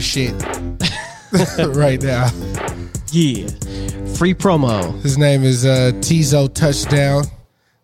Favorite shit right now. Yeah. Free promo. His name is uh, Tizo Touchdown.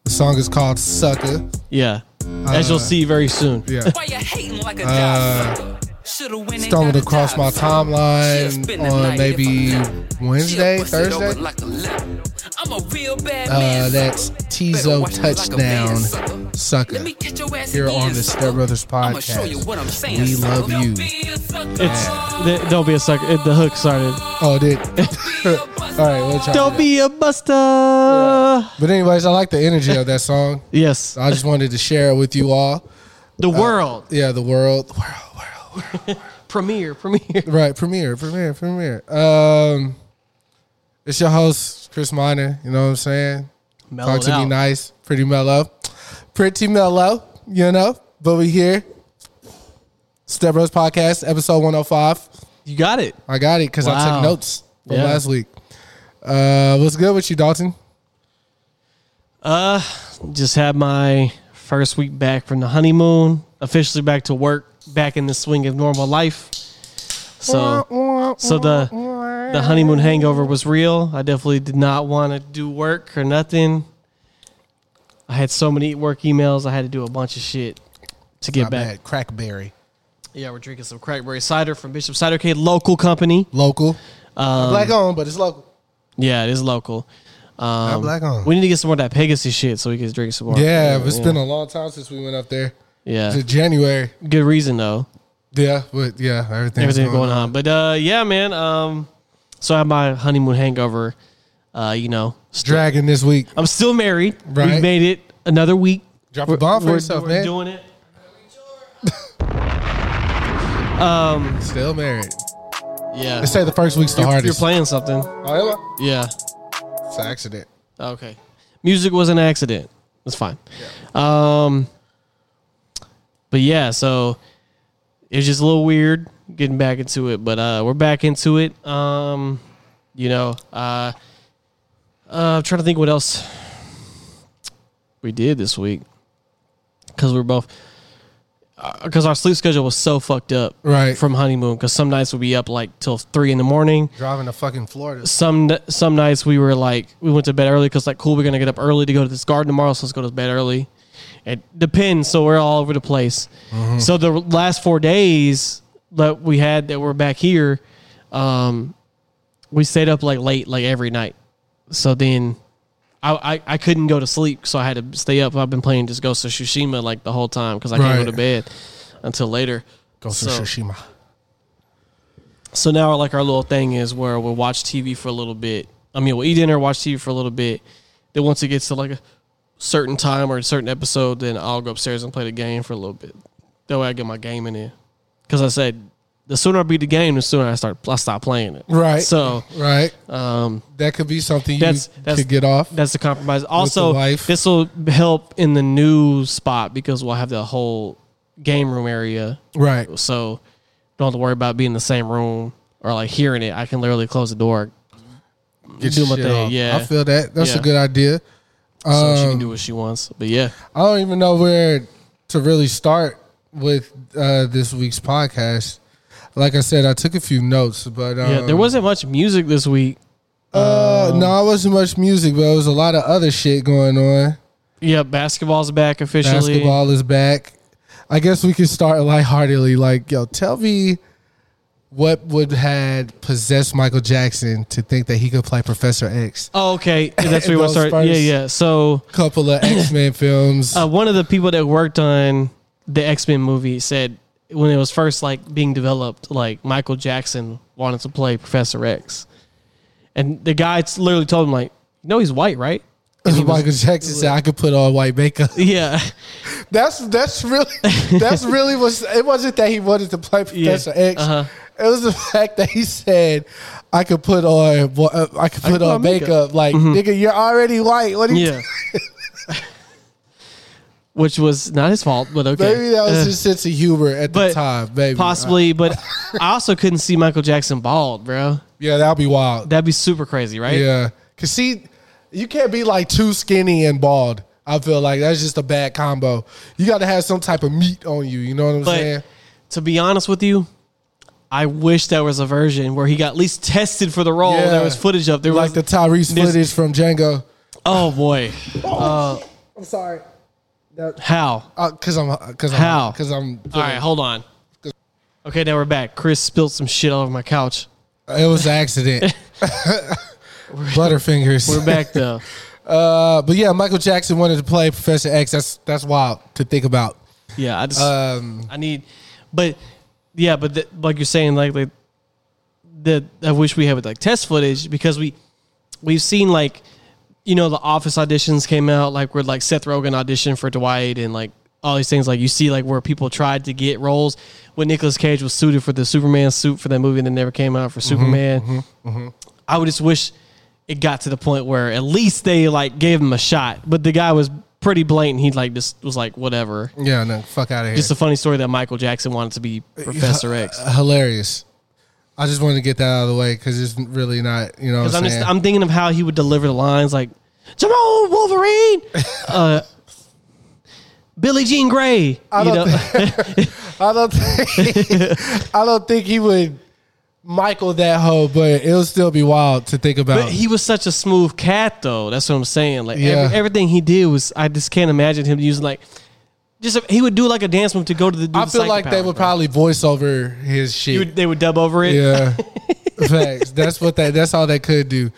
The song is called Sucker. Yeah. As you'll see very soon. Yeah. Why you hating like a Uh, job? Shoulda went and Stumbled across my timeline on maybe Wednesday, Shit, bust it Thursday. like a lemon. I'm a real bad Uh, man. that's sucker. Better Tizo watch like Touchdown sucker. Sucker. Let me catch your ass Here on the sucker. Step Brothers I'ma show you podcast. what I'm saying, We love you. Don't be a sucker. It's th- don't be a sucker. It, the hook started. Oh, it did. All right, we'll try Don't be a buster. But anyways, I like the energy of that song. Yes. I just wanted to share it with you all. The world. Yeah, the world, the world, world. Premiere. Premiere. Right, premiere, premiere, premiere. Um, it's your host Chris Miner. You know what I'm saying? Talk Mellowed to me nice, pretty mellow, pretty mellow. You know, but we here. Step Bros Podcast, episode 105. You got it. I got it because I Wow. took notes from Yeah. last week. Uh, what's good with you, Dalton? Uh, just had my first week back from the honeymoon. Officially back to work. Back in the swing of normal life. So, so the the honeymoon hangover was real. I definitely did not want to do work or nothing. I had so many work emails. I had to do a bunch of shit to get back. bad. Crackberry, Yeah, we're drinking some crackberry cider from Bishop Cider Cade, local company. local, Um, black owned, but it's local. Yeah, it is local. Um, black owned. We need to get some more of that Pegasus shit so we can drink some more. Yeah, it's been a long time since we went up there. yeah. It's January. Good reason though. Yeah, but yeah, everything's, Everything going on. But uh, yeah, man. Um, so I had my honeymoon hangover. Uh, you know, st- Dragon this week. I'm still married. We Right. made it another week. Drop a bomb for yourself, we're man. doing it. Um, still married. Yeah. They say the first week's the You're, hardest. you're playing something. Oh, yeah? Yeah. It's an accident. Okay. Music was an accident. That's fine. Yeah. Um, but yeah, so it was just a little weird getting back into it, but uh, we're back into it. Um, you know, uh, uh, I'm trying to think what else we did this week because we're both because our sleep schedule was so fucked up Right. from honeymoon because some nights we'd be up like till three in the morning Driving to fucking Florida. some some nights we were like we went to bed early because like cool we're gonna get up early to go to this garden tomorrow so let's go to bed early it depends so we're all over the place so the last four days that we had that we're back here um we stayed up like late like every night so then I, I, I couldn't go to sleep so i had to stay up i've been playing just ghost of tsushima like the whole time because i can't go to bed until later Ghost of So- Tsushima. so now, like our little thing is where we'll watch TV for a little bit. I mean, we'll eat dinner, watch TV for a little bit. Then once it gets to like a certain time or a certain episode, then I'll go upstairs and play the game for a little bit. That way I get my game in there. Because I said the sooner I beat the game, the sooner I start I stop playing it. Right. So Right. um, That could be something you That's- that's- could get off. that's the compromise. Also, this will help in the new spot because we'll have the whole game room area. Right. So don't have to worry about being in the same room or like hearing it. I can literally close the door. Get do my thing, off. yeah. I feel that. That's a good idea. So she Um, can do what she wants. But yeah. I don't even know where to really start with uh, this week's podcast. Like I said, I took a few notes, but um, Yeah, there wasn't much music this week. Uh, no, it wasn't much music, but it was a lot of other shit going on. Yeah, basketball's back officially. Basketball is back. I guess we could start lightheartedly. Like, yo, tell me what would had possessed Michael Jackson to think that he could play Professor X? Oh, okay. That's where we want to start. Yeah, yeah. So Couple of X Men films. uh, one of the people that worked on the X Men movie said when it was first like being developed, like Michael Jackson wanted to play Professor X, and the guy literally told him like, "No, he's white, right?" Michael Jackson said I could put on white makeup. Yeah, That's that's really that's really was it wasn't that he wanted to play Professor X. uh-huh. It was the fact that he said I could put on uh, I could put on makeup. makeup." Like nigga, you're already white. What do you? yeah. Which was not his fault, but okay. Maybe that was Uh, his sense of humor at the time. Maybe possibly, but I also couldn't see Michael Jackson bald, bro. yeah, that'd be wild. That'd be super crazy, right? Yeah, cause see, you can't be like too skinny and bald. I feel like that's just a bad combo. You got to have some type of meat on you. You know what I'm saying? To be honest with you, I wish there was a version where he got at least tested for the role. Yeah. There was footage of there Like was the Tyrese footage from Django. oh boy, I'm sorry. how? Uh, cause I'm, cause I'm, How? cause I'm. All right, hold on. Okay, now we're back. Chris spilled some shit all over my couch. It was an accident. Butterfingers. We're back though. Uh, but yeah, Michael Jackson wanted to play Professor X. That's that's wild to think about. Yeah, I just Um, I need, but yeah, but the, like you're saying, like like the I wish we had like test footage because we we've seen like you know the Office auditions came out like where like Seth Rogen auditioned for Dwight and like all these things. Like you see like where people tried to get roles when Nicolas Cage was suited for the Superman suit for that movie that never came out for mm-hmm, Superman. Mm-hmm, mm-hmm. I would just wish it got to the point where at least they like gave him a shot, but the guy was pretty blatant. He like just was like whatever. yeah, no, fuck out of here. Just a funny story that Michael Jackson wanted to be Professor X. hilarious. I just wanted to get that out of the way because it's really not, you know. Because I'm, I'm just I'm thinking of how he would deliver the lines like Jamal Wolverine, uh, Billie Jean Grey. I don't know, I don't think I don't think he would Michael that hoe, but it'll still be wild to think about. but he was such a smooth cat though. That's what I'm saying. Like Yeah. every, everything he did was I just can't imagine him using like just he would do like a dance move to go to the. do I the feel like they psychopath, would bro. probably voice over his shit. would- they would dub over it. yeah, facts. That's what that. That's all they could do.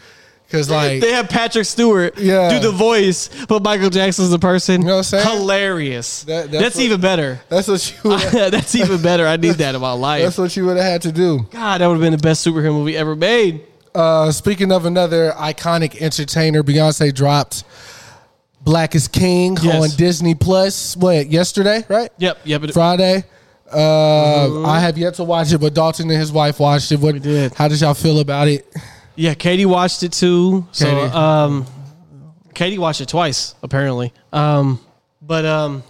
Cause like They have Patrick Stewart Yeah. do the voice, but Michael Jackson's the person. You know what I'm saying? Hilarious. That- that's that's what- even better. that's what you. That's even better. I need that in my life. that's what you would have had to do. God, that would have been the best superhero movie ever made. Uh, speaking of another iconic entertainer, Beyonce dropped "Black is King" Yes. on Disney Plus. What yesterday? Right? Yep, yep. But Friday. Uh, I have yet to watch it, but Dalton and his wife watched it. What did. How did y'all feel about it? Yeah, Katie watched it too. So, Katie. um, Katie watched it twice apparently. Um, but um,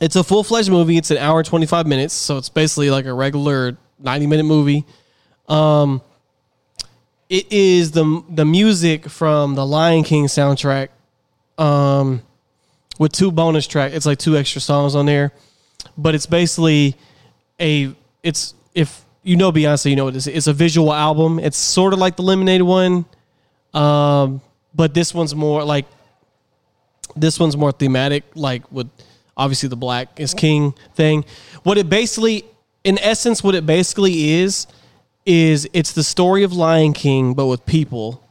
it's a full fledged movie. It's an hour and twenty five minutes, so it's basically like a regular ninety minute movie. Um, it is the the music from the Lion King soundtrack. Um, with two bonus track, it's like two extra songs on there, but it's basically a it's if you know Beyonce, you know what it is. It's a visual album. It's sort of like the Lemonade one, um, but this one's more like this one's more thematic, like with obviously the Black is King thing. What it basically, in essence, what it basically is, is it's the story of Lion King, but with people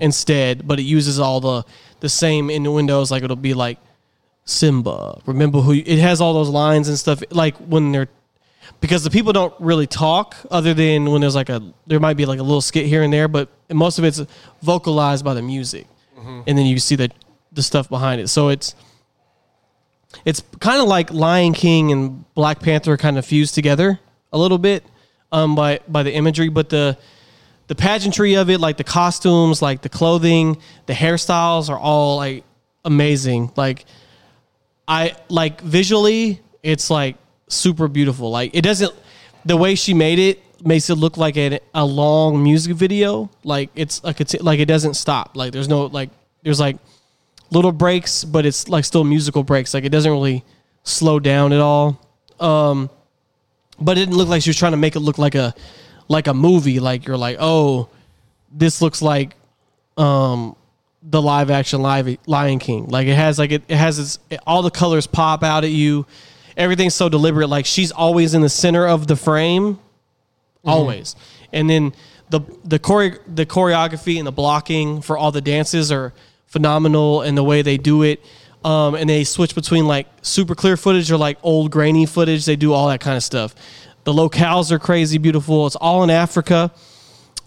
instead. But it uses all the the same innuendos, like it'll be like Simba. Remember who? You, it has all those lines and stuff. Like when they're because the people don't really talk other than when there's like a there might be like a little skit here and there, but most of it's vocalized by the music, and then you see the the stuff behind it. So it's it's kind of like Lion King and Black Panther kind of fused together a little bit um, by by the imagery, but the the pageantry of it, like the costumes, like the clothing, the hairstyles are all like amazing. Like I like visually, it's like super beautiful. Like it doesn't the way she made it makes it look like a, a long music video. Like it's like it's like it doesn't stop. Like there's no like there's like little breaks, but it's like still musical breaks. Like it doesn't really slow down at all. Um, but it didn't look like she was trying to make it look like a like a movie. Like you're like, oh, this looks like um the live action live Lion King. Like it has like it, it has its all the colors pop out at you. Everything's so deliberate. Like she's always in the center of the frame, always. And then the the chore, the choreography and the blocking for all the dances are phenomenal, and the way they do it. Um, and they switch between like super clear footage or like old grainy footage. They do all that kind of stuff. The locales are crazy beautiful. It's all in Africa.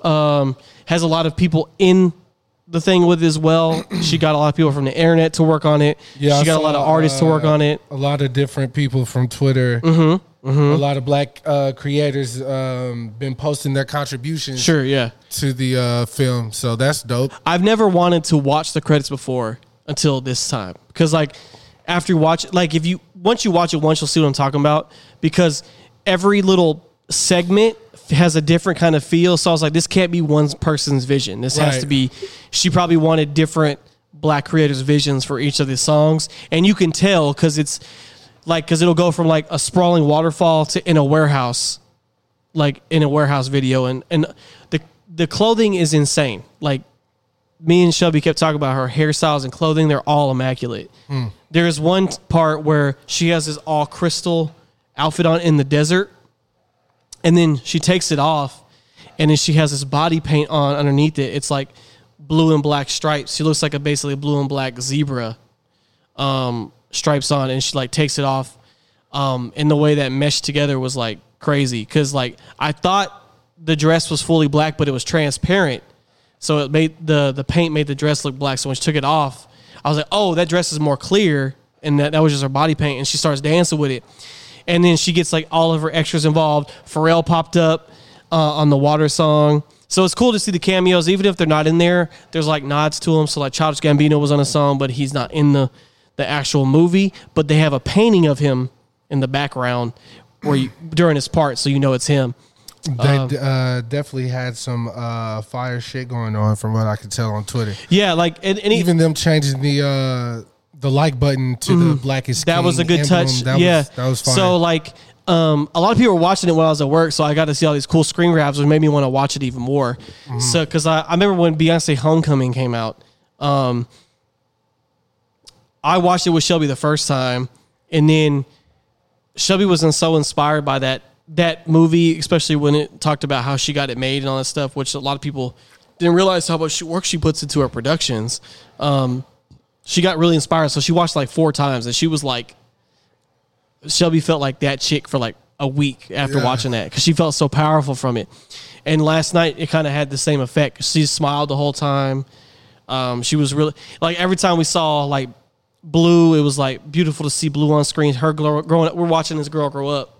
Um, has a lot of people in the thing with as well. she got a lot of people from the internet to work on it. Yeah, I she got a lot of artists to work uh, on it. A lot of different people from Twitter. Mm-hmm, A lot of black uh, creators um, been posting their contributions Sure, yeah. to the uh, film, so that's dope. I've never wanted to watch the credits before until this time because like after you watch it, like if you once you watch it once, you'll see what I'm talking about because every little segment has a different kind of feel. So I was like, this can't be one person's vision. This has to be. She probably wanted different black creators' visions for each of the songs, and you can tell because it's like because it'll go from like a sprawling waterfall to in a warehouse like in a warehouse video and and the the clothing is insane like me and Shelby kept talking about her hairstyles and clothing. They're all immaculate. Hmm. There's one part where she has this all crystal outfit on in the desert, and then she takes it off, and then she has this body paint on underneath it. It's like blue and black stripes. She looks like a basically blue and black zebra um, stripes on, and she like takes it off. Um, and the way that meshed together was like crazy because like I thought the dress was fully black, but it was transparent. So it made the the paint made the dress look black. So when she took it off, I was like, "Oh, that dress is more clear," and that, that was just her body paint. And she starts dancing with it, and then she gets like all of her extras involved. Pharrell popped up uh, on the Water song, so it's cool to see the cameos, even if they're not in there. There's like nods to them. So like Childish Gambino was on a song, but he's not in the the actual movie. But they have a painting of him in the background where you, during his part, so you know it's him. They uh, definitely had some uh, fire shit going on, from what I could tell on Twitter. Yeah, like and, and he- Even them changing the uh, the like button to the blackest. Mm-hmm. that was a good emblem, touch. That yeah, was, that was fine. So like, um, a lot of people were watching it when I was at work, so I got to see all these cool screen grabs, which made me want to watch it even more. Mm-hmm. So because I, I remember when Beyonce Homecoming came out, um, I watched it with Shelby the first time, and then Shelby was so inspired by that that movie, especially when it talked about how she got it made and all that stuff, which a lot of people didn't realize how much work she puts into her productions. Um, she got really inspired, so she watched like four times, and she was like, Shelby felt like that chick for like a week after Yeah. watching that because she felt so powerful from it. And last night it kind of had the same effect. She smiled the whole time. Um, she was really like every time we saw like blue, it was like beautiful to see blue on screen. Her grow, growing up, we're watching this girl grow up.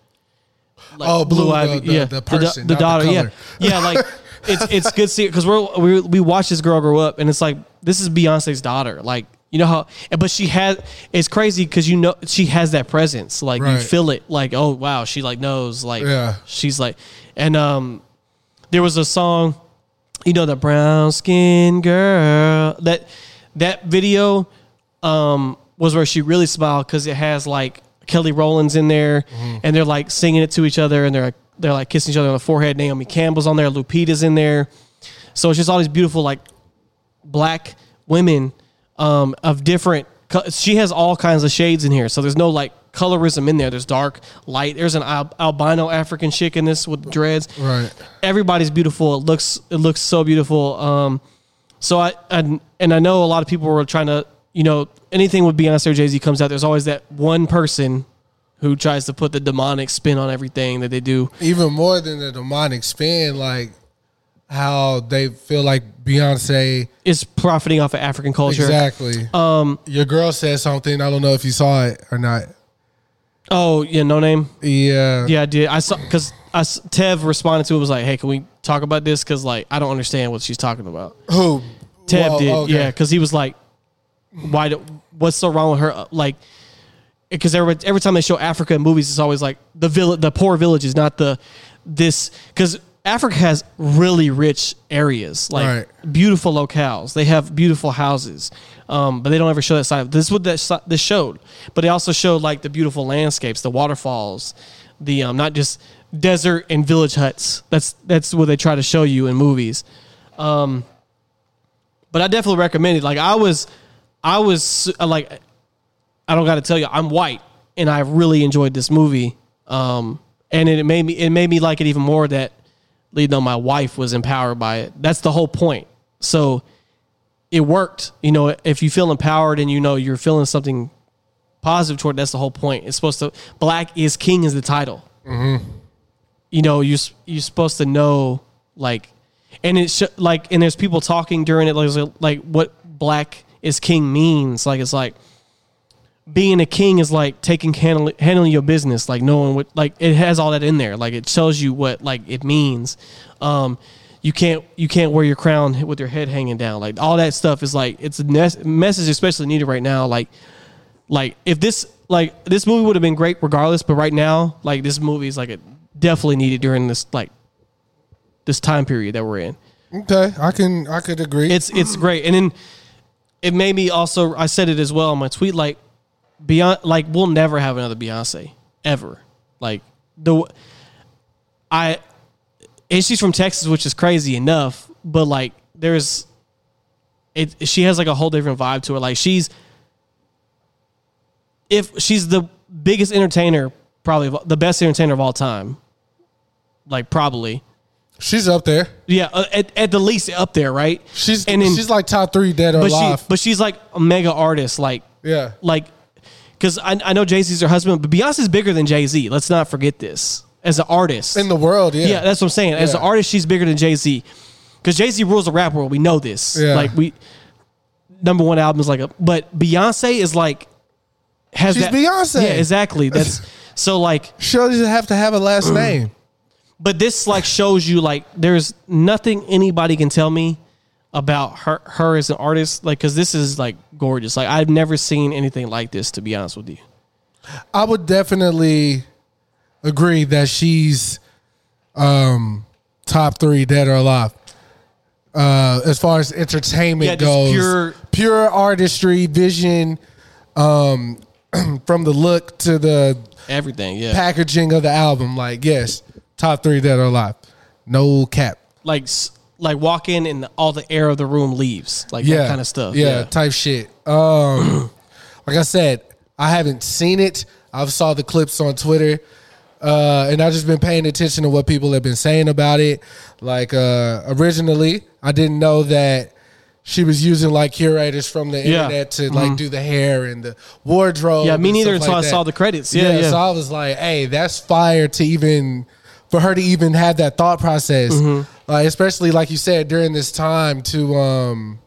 Like Oh, Blue, the- the- the person, the, the daughter, yeah, yeah. Like it's it's good to see because we're we we watch this girl grow up, and it's like this is Beyonce's daughter. Like you know how, but she has. It's crazy because you know she has that presence. Like you feel it. Like oh wow, she like knows. Like Yeah. she's like, and um, there was a song, you know, the brown skin girl. That that video um was where she really smiled because it has like Kelly Rowland's in there, and they're like singing it to each other, and they're like they're like kissing each other on the forehead. Naomi Campbell's on there, Lupita's in there, so it's just all these beautiful like black women um, of different. She has all kinds of shades in here, so there's no like colorism in there. There's dark, light. There's an al- albino African chick in this with dreads. Right. Everybody's beautiful. It looks it looks so beautiful. Um, so I and and I know a lot of people were trying to you know anything with Beyonce or Jay Z comes out. There's always that one person who tries to put the demonic spin on everything that they do. even more than the demonic spin, like how they feel like Beyonce Is profiting off of African culture. exactly. Um. Your girl said something. I don't know if you saw it or not. Oh yeah. No name. Yeah. Yeah, I did. I saw because I Tev responded to it was like, "Hey, can we talk about this? Because like I don't understand what she's talking about." Who? Tev Whoa, did, okay. yeah, because he was like, "Why? Do, what's so wrong with her?" Uh, Like, because every every time they show Africa in movies, it's always like the village, the poor villages, not the this. Because Africa has really rich areas, like Right. beautiful locales. They have beautiful houses, um, but they don't ever show that side. This is what that this showed, but they also showed like the beautiful landscapes, the waterfalls, the um, not just desert and village huts. That's that's what they try to show you in movies but I definitely recommend it. Like I was, I was uh, like, I don't got to tell you, I'm white, and I really enjoyed this movie. Um, and it made me, it made me like it even more that, you know, my wife was empowered by it. That's the whole point. So it worked. You know, if you feel empowered and you know you're feeling something positive toward, that's the whole point. It's supposed to. Black is king is the title. Mm-hmm. You know, you you're supposed to know like and it's sh- like and there's people talking during it like like what black is king means like it's like being a king is like taking handling, handling your business like knowing what like it has all that in there. Like it tells you what like it means. Um you can't you can't wear your crown with your head hanging down. Like all that stuff is like it's a nes- message especially needed right now. Like like if this like this movie would have been great regardless but right now like this movie is like it definitely needed during this like this time period that we're in. Okay, I can I could agree. it's it's great. And then it made me also i said it as well on my tweet like beyond like we'll never have another beyonce ever like the i and she's from texas which is crazy enough but like there's it she has like a whole different vibe to her like she's if she's the biggest entertainer probably of- the best entertainer of all time like probably she's up there. yeah uh, at, at the least up there right She's and then, she's like top three dead or but she alive. but she's like a mega artist like yeah. like because I, I know jay-z's her husband but beyonce's bigger than jay-z. Let's not forget this. As an artist. In the world, yeah. yeah that's what i'm saying. As an artist she's bigger than jay-z. Because jay-z rules the rap world. We know this. Yeah. like we number one album is like a but beyonce is like has She's that Beyonce. yeah exactly. That's so like She doesn't have to have a last mm. name. but this like shows you like there's nothing anybody can tell me about her her as an artist. Like because this is like gorgeous like i've never seen anything like this to be honest with you I would definitely agree that she's um, top three dead or alive. Uh, as far as entertainment Yeah, goes, pure- pure artistry, vision, um, from the look to the everything yeah packaging of the album. Like, yes, top three dead or alive. No cap. like like walk in and all the air of the room leaves like Yeah, that kind of stuff Yeah, type shit. Um, like I said, I haven't seen it. I've saw the clips on Twitter, uh, and I've just been paying attention to what people have been saying about it. Like uh, originally, I didn't know that she was using like curators from the Yeah. internet to like do the hair and the wardrobe. yeah me neither until like i saw the credits yeah yeah, So I was like, hey, that's fire to even for her to even have that thought process. Mm-hmm. Like, especially like you said during this time to um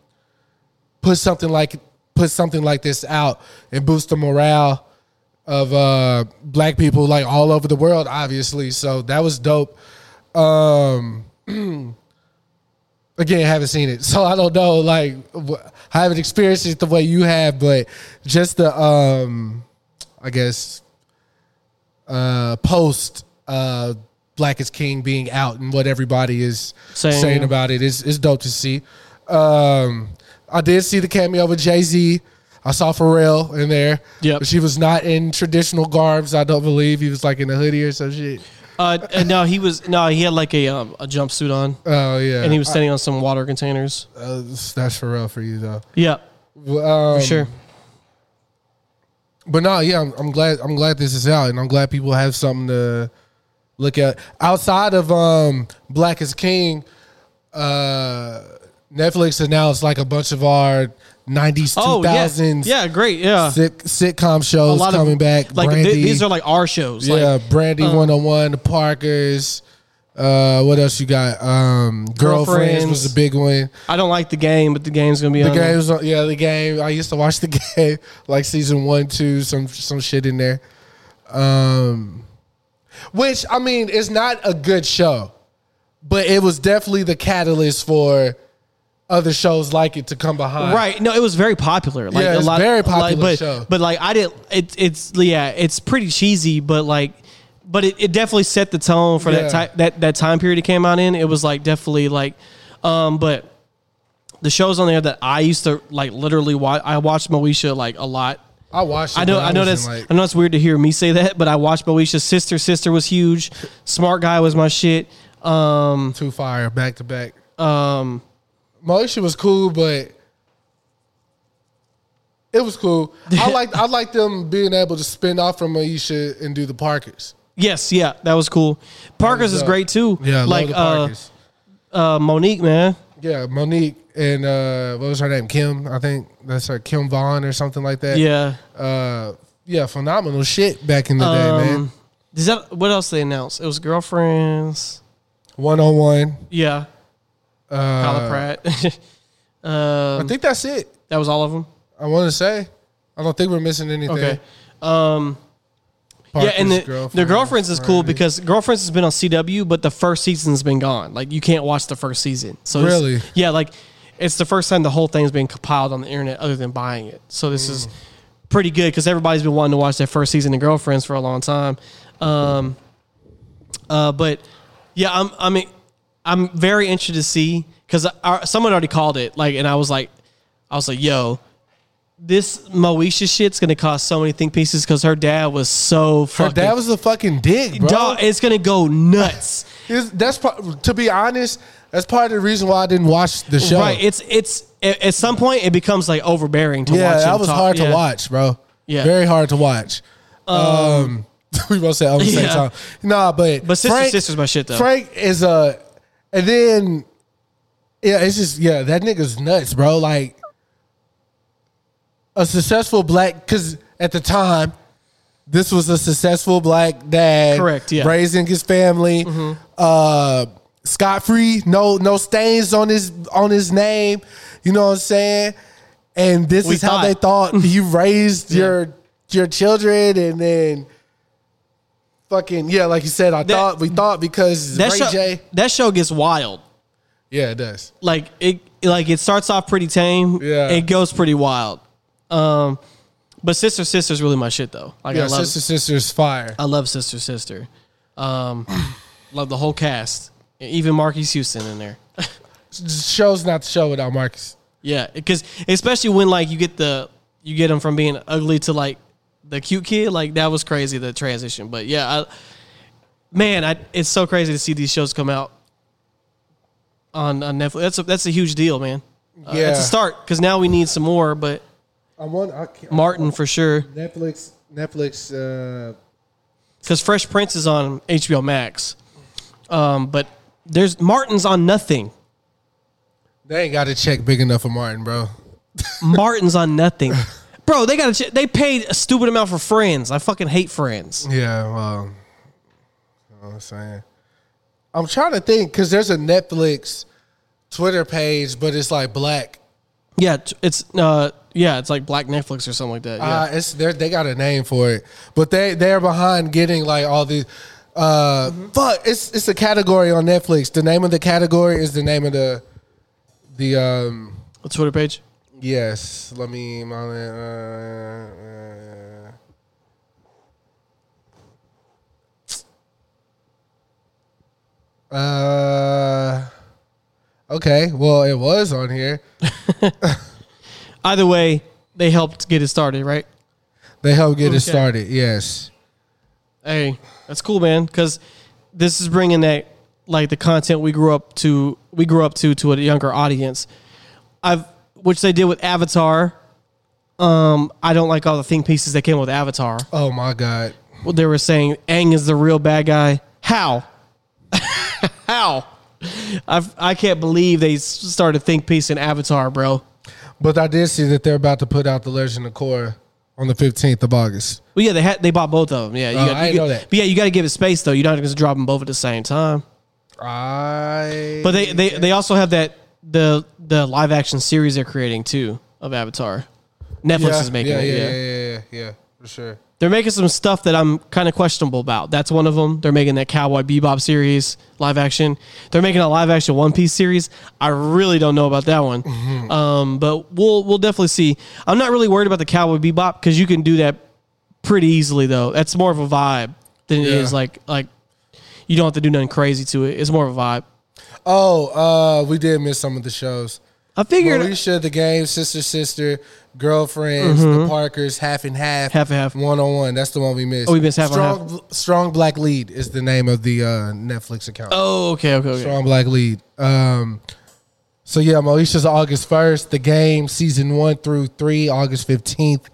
put something like put something like this out and boost the morale of uh black people like all over the world, obviously. So that was dope. Um again, haven't seen it, so I don't know. Like, I haven't experienced it the way you have, but just the um, I guess, uh, post uh, Black is King being out and what everybody is Saying, saying, about it is is dope to see. Um, I did see the cameo with Jay Z. I saw Pharrell in there. Yep. But she was not in traditional garbs. I don't believe he was like in a hoodie or some shit. uh and no he was no he had like a um, a jumpsuit on Oh yeah, and he was standing on some water containers Uh, that's Pharrell for you though. yeah Um, for sure But no, yeah, I'm, I'm glad. I'm glad this is out, and I'm glad people have something to look at outside of um, Black is King. Uh, Netflix announced like a bunch of our '90s, oh yeah 2000s yeah great yeah sit, sitcom shows coming of back. like th- these are like our shows yeah, like, Brandy uh, 101, The Parkers, Uh, what else you got? Um, girlfriends, was Girlfriends. a big one. I don't like the game, but the game's gonna be The on. there. game was on, yeah, the game. I used to watch the game, like season one, two, some some shit in there. Um, which I mean, is not a good show, but it was definitely the catalyst for other shows like it to come behind. Right. No, it was very popular. Like Yeah, a it's lot very like, popular but, show. But like I didn't it, it's yeah, it's pretty cheesy, but like but it, it definitely set the tone for Yeah. that time that, that time period it came out in. It was like definitely like um but the shows on there that I used to like literally watch I watched Moesha like a lot. I watched. It, I know but I know that's like, I know it's weird to hear me say that, but I watched Moesha's sister. Sister was huge. Smart guy was my shit. Um too fire back to back. um Moesha was cool, but it was cool. I like I like them being able to spin off from Moesha and do the Parkers. yes, yeah, that was cool. Parker's is great too. Yeah, like uh, uh Monique, man. Yeah, Monique and uh, what was her name? Kim, I think that's her Kim Vaughn or something like that. Yeah. uh, yeah, phenomenal shit back in the day, man. Um, Is that what else they announced? It was girlfriends. One on one. Yeah. Uh, Kyla Pratt. I um, think that's it. that was all of them. I want to say. I don't think we're missing anything. Okay. Um, yeah, and the, the girlfriends is cool because girlfriends has been on CW, but the first season's been gone. Like you can't watch the first season. So Really? yeah, like it's the first time the whole thing's been compiled on the internet, other than buying it. So this is pretty good because everybody's been wanting to watch that first season of Girlfriends for a long time. Um, uh, but yeah, I'm. I mean, I'm very interested to see because someone already called it. Like, and I was like, I was like, yo. This Moesha shit's gonna cost so many think pieces because her dad was so Her fucking. dad was a fucking dick, bro. Dog, it's gonna go nuts. That's part, to be honest. That's part of the reason why I didn't watch the show. Right. It's it's at at some point it becomes like overbearing to yeah, watch. that him was talk. hard Yeah. to watch, bro. Yeah. very hard to watch. Um, we both say on the same Yeah. time. Nah, but But Sister Frank, Sister's my shit though. Frank is a, and then yeah, it's just yeah, that nigga's nuts, bro. Like a successful black, because at the time. This was a successful black dad, Correct, yeah. Mm-hmm. raising his family, uh, scot free, no no stains on his on his name. You know what I'm saying? And this We is how they thought you raised Yeah. your your children, and then fucking yeah, like you said, I That- thought we thought because That Ray show J. that show gets wild. Yeah, it does. Like it like it starts off pretty tame. Yeah. It goes pretty wild. Um, but Sister Sister's really my shit though. Like Yeah, I love sister sister's fire. I love Sister Sister. Um, love the whole cast. Even Marques Houston in there. Show's not the show without Marcus. Yeah, because especially when like you get the you get him from being ugly to like the cute kid, like that was crazy the transition. But yeah, I, man, I, it's so crazy to see these shows come out on, on Netflix. That's a, that's a huge deal, man. Uh, Yeah. it's a start because now we need some more. But I want I can't, Martin for sure, Netflix Netflix. Uh, because Fresh Prince is on HBO Max. Um, but there's Martin's on nothing. they ain't got a check big enough for Martin, bro. Martin's on nothing. Bro, they got to. They paid a stupid amount for Friends. I fucking hate Friends. Yeah, well, you know what I'm saying. I'm trying to think because there's a Netflix Twitter page, but it's like black. Yeah, t- it's uh yeah, it's like Black Netflix or something like that. Yeah. Uh, it's they they got a name for it, but they they're behind getting like all these. Uh, fuck, it's it's a category on Netflix. The name of the category is the name of the the um. the Twitter page. Yes, let me. Uh, uh, uh, okay, well, it was on here. Either way, they helped get it started, right? They helped get Okay. it started. Yes. Hey, that's cool, man. Because this is bringing that like the content we grew up to, we grew up to to a younger audience. I've which they did with Avatar. Um, I don't like all the think pieces that came with Avatar. Oh my God. Well, they were saying Aang is the real bad guy. How? How? I I can't believe they started think piece in Avatar, bro. But I did see that they're about to put out the Legend of Korra on the fifteenth of August. Well, yeah, they had they bought both of them. Yeah, you Oh, got, I you know that. But yeah, you got to give it space though. You're not going to drop them both at the same time. I. But they, they they also have that the the live action series they're creating too of Avatar. Netflix yeah, is making yeah, it. yeah, Yeah. yeah, yeah, yeah, yeah, for sure. They're making some stuff that I'm kind of questionable about. That's one of them. They're making that Cowboy Bebop series live action. They're making a live action One Piece series. I really don't know about that one. Mm-hmm. Um, but we'll we'll definitely see. I'm not really worried about the Cowboy Bebop because you can do that pretty easily though. That's more of a vibe than it Yeah. is like like you don't have to do nothing crazy to it. It's more of a vibe. Oh, uh, we did miss some of the shows. I figured Moesha, the game, sister, sister, girlfriends, the Parkers, half and half, Mm-hmm. Half and half. one on one. That's the one we missed. Oh, we missed half and half. Strong Black Lead is the name of the uh, Netflix account. Oh, okay, okay, okay. Strong Black Lead. Um, so yeah, Moesha's August first. The game season one through three, August fifteenth.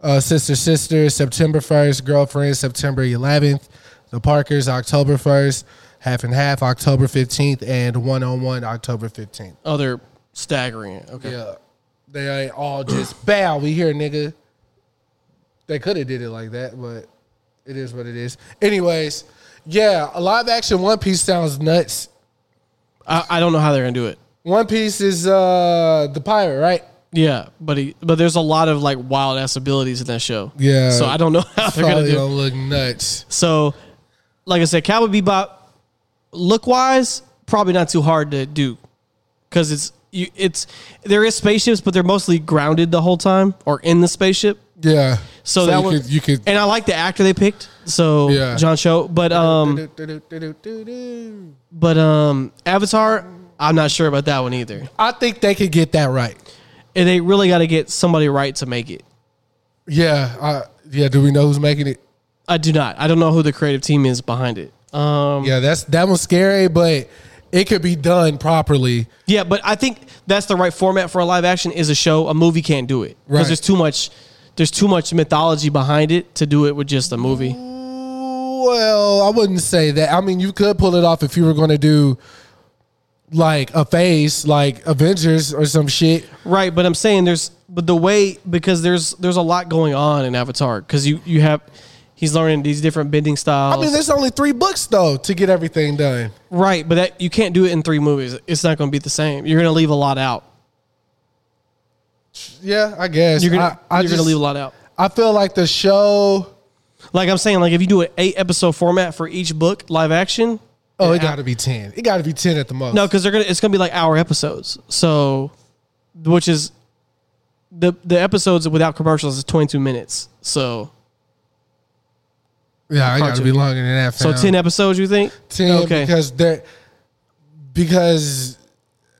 Uh, sister, sister, September first. Girlfriend, September eleventh. The Parkers, October first. Half and half, October fifteenth, and one on one, October fifteenth. Oh, they're staggering. Okay. Yeah, they ain't all just bow. We here, nigga. They could have did it like that, but it is what it is. Anyways, yeah, a live action One Piece sounds nuts. I, I don't know how they're gonna do it. One Piece is uh the pirate, right? Yeah, but he, but there's a lot of like wild ass abilities in that show. Yeah. So I don't know how they're gonna do. it. gonna look nuts. So, like I said, Cowboy Bebop, look wise, probably not too hard to do, because it's you. It's there is spaceships, but they're mostly grounded the whole time or in the spaceship. Yeah. So, that you could you could and I like the actor they picked. So Yeah. John Cho, but um, but um, Avatar, I'm not sure about that one either. I think they could get that right. And they really got to get somebody right to make it. Yeah. Uh, yeah. Do we know who's making it? I do not. I don't know who the creative team is behind it. Um, Yeah, that's that one's scary, but it could be done properly. Yeah, but I think that's the right format for a live action is a show. A movie can't do it because Right. there's too much there's too much mythology behind it to do it with just a movie. Well, I wouldn't say that. I mean, you could pull it off if you were going to do like a phase, like Avengers or some shit. Right, but I'm saying there's but the way because there's there's a lot going on in Avatar because you you have he's learning these different bending styles. I mean, there's only three books though to get everything done. right, but that you can't do it in three movies. It's not going to be the same. You're going to leave a lot out. Yeah, I guess You're gonna I, I you're going to leave a lot out. I feel like the show. Like I'm saying, like if you do an eight episode format for each book live action, Oh, it got to be ten. It got to be ten at the most. No, because they're gonna. It's gonna be like hour episodes. So, which is the the episodes without commercials is twenty two minutes. So, yeah, I got to be longer than that. so fam. ten episodes. You think? ten Okay. because they're because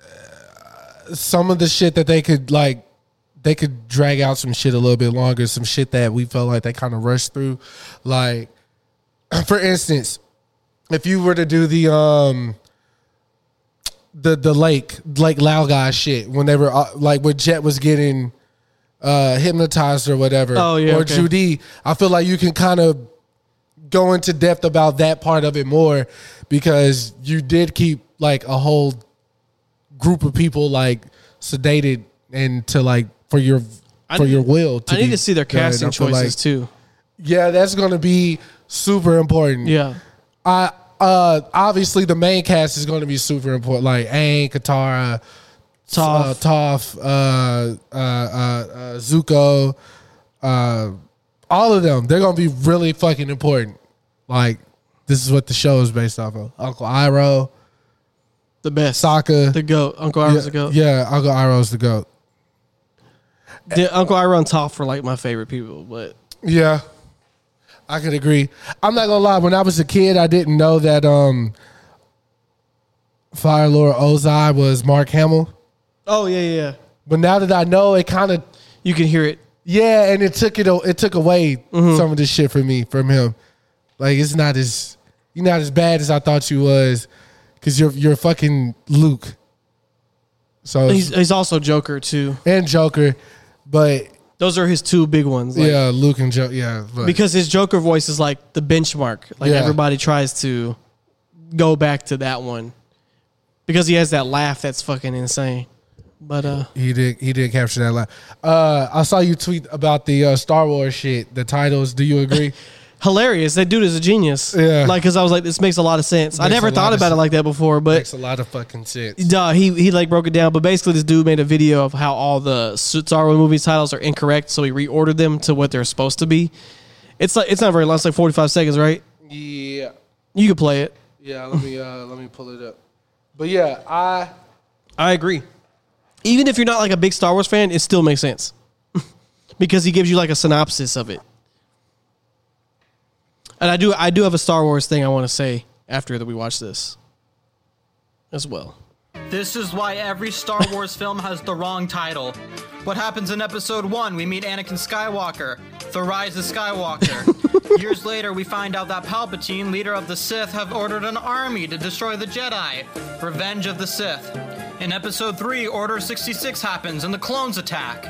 uh, some of the shit that they could like they could drag out some shit a little bit longer some shit that we felt like they kind of rushed through like for instance if you were to do the um the the lake lake Laogai shit when they were uh, like when jet was getting uh hypnotized or whatever Oh, yeah, or okay. judy i feel like you can kind of go into depth about that part of it more because you did keep like a whole group of people like sedated and to like for your I for need- your will. To I need to see their casting feel like- choices too. yeah, that's gonna be super important. Yeah. I uh obviously the main cast is gonna be super important. Like Aang, Katara, Toph. uh, Toph, uh, uh, uh, uh, Zuko, uh, all of them. They're gonna be really fucking important. Like this is what the show is based off of. Uncle Iroh, The best. Sokka. The goat. Uncle yeah, the goat. yeah, Uncle Iroh's the goat. The, Uncle Iroh and Toph are like my favorite people, but Yeah, I could agree. I'm not gonna lie. When I was a kid, I didn't know that um, Fire Lord Ozai was Mark Hamill. oh yeah, yeah. But now that I know, it kind of You can hear it. Yeah, and it took it it took away mm-hmm. some of this shit from me from him. Like it's not as you're not as bad as I thought you was, because you're you're fucking Luke. So He's he's also Joker too. and Joker, but Those are his two big ones. Like, yeah, Luke and Joker. Yeah, but, because his Joker voice is like the benchmark. Like Yeah. everybody tries to go back to that one because he has that laugh that's fucking insane. But uh, He did. He did capture that line. Uh, I saw you tweet about the uh, Star Wars shit. The titles. Do you agree? hilarious. That dude is a genius. Yeah. Like, cause I was like, this makes a lot of sense. I never thought about it like that before, but Makes a lot of fucking sense. Duh, he he like broke it down, but basically this dude made a video of how all the Star Wars movie titles are incorrect, so he reordered them to what they're supposed to be. It's like it's not very long, it's like forty five seconds, right? Yeah. You can play it. Yeah, let me uh let me pull it up. But yeah, I I agree. Even if you're not like a big Star Wars fan, it still makes sense because he gives you like a synopsis of it. And I do I do have a Star Wars thing I want to say after that we watch this as well. This is why every Star Wars film has the wrong title. What happens in episode 1? We meet Anakin Skywalker, The Rise of Skywalker. Years later, we find out that Palpatine, leader of the Sith, have ordered an army to destroy the Jedi. Revenge of the Sith. In episode 3, Order 66 happens and the clones attack.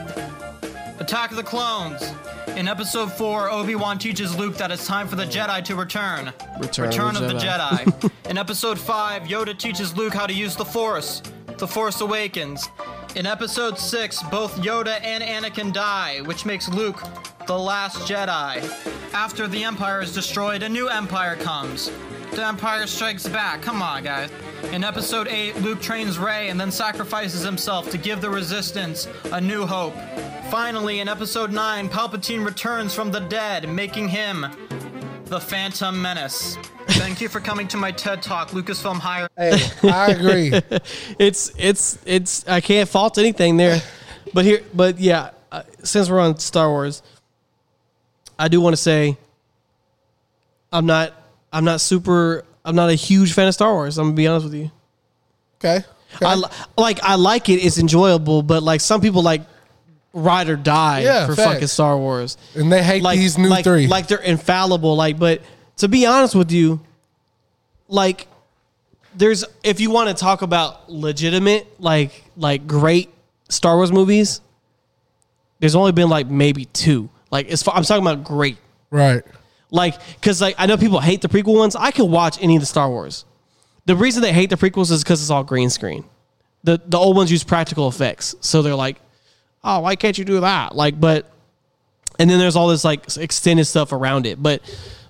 Attack of the Clones. In episode 4, Obi-Wan teaches Luke that it's time for the Jedi to return. Return of the of the Jedi. Jedi. In episode 5, Yoda teaches Luke how to use the Force. The Force Awakens. In episode 6, both Yoda and Anakin die, which makes Luke the last Jedi. After the Empire is destroyed, a new Empire comes. The Empire strikes back. Come on, guys. In episode 8, Luke trains Rey and then sacrifices himself to give the Resistance a new hope. Finally, in episode 9, Palpatine returns from the dead, making him the Phantom Menace. Thank you for coming to my TED Talk, Lucasfilm Hire. hey, I agree. it's it's it's I can't fault anything there, but here but yeah, uh, since we're on Star Wars, I do want to say I'm not I'm not super I'm not a huge fan of Star Wars. I'm gonna be honest with you. Okay. okay. I li- like I like it. It's enjoyable, but like some people like ride or die Yeah, for facts. fucking Star Wars. and they hate Like these new like, three. like they're infallible. Like, but to be honest with you, like there's if you want to talk about legitimate like like great Star Wars movies, there's only been like maybe two. Like as far I'm talking about great. right. Like, cause like I know people hate the prequel ones. I can watch any of the Star Wars. The reason they hate the prequels is because it's all green screen. The the old ones use practical effects, so they're like, oh, why can't you do that? Like, but and then there's all this like extended stuff around it. But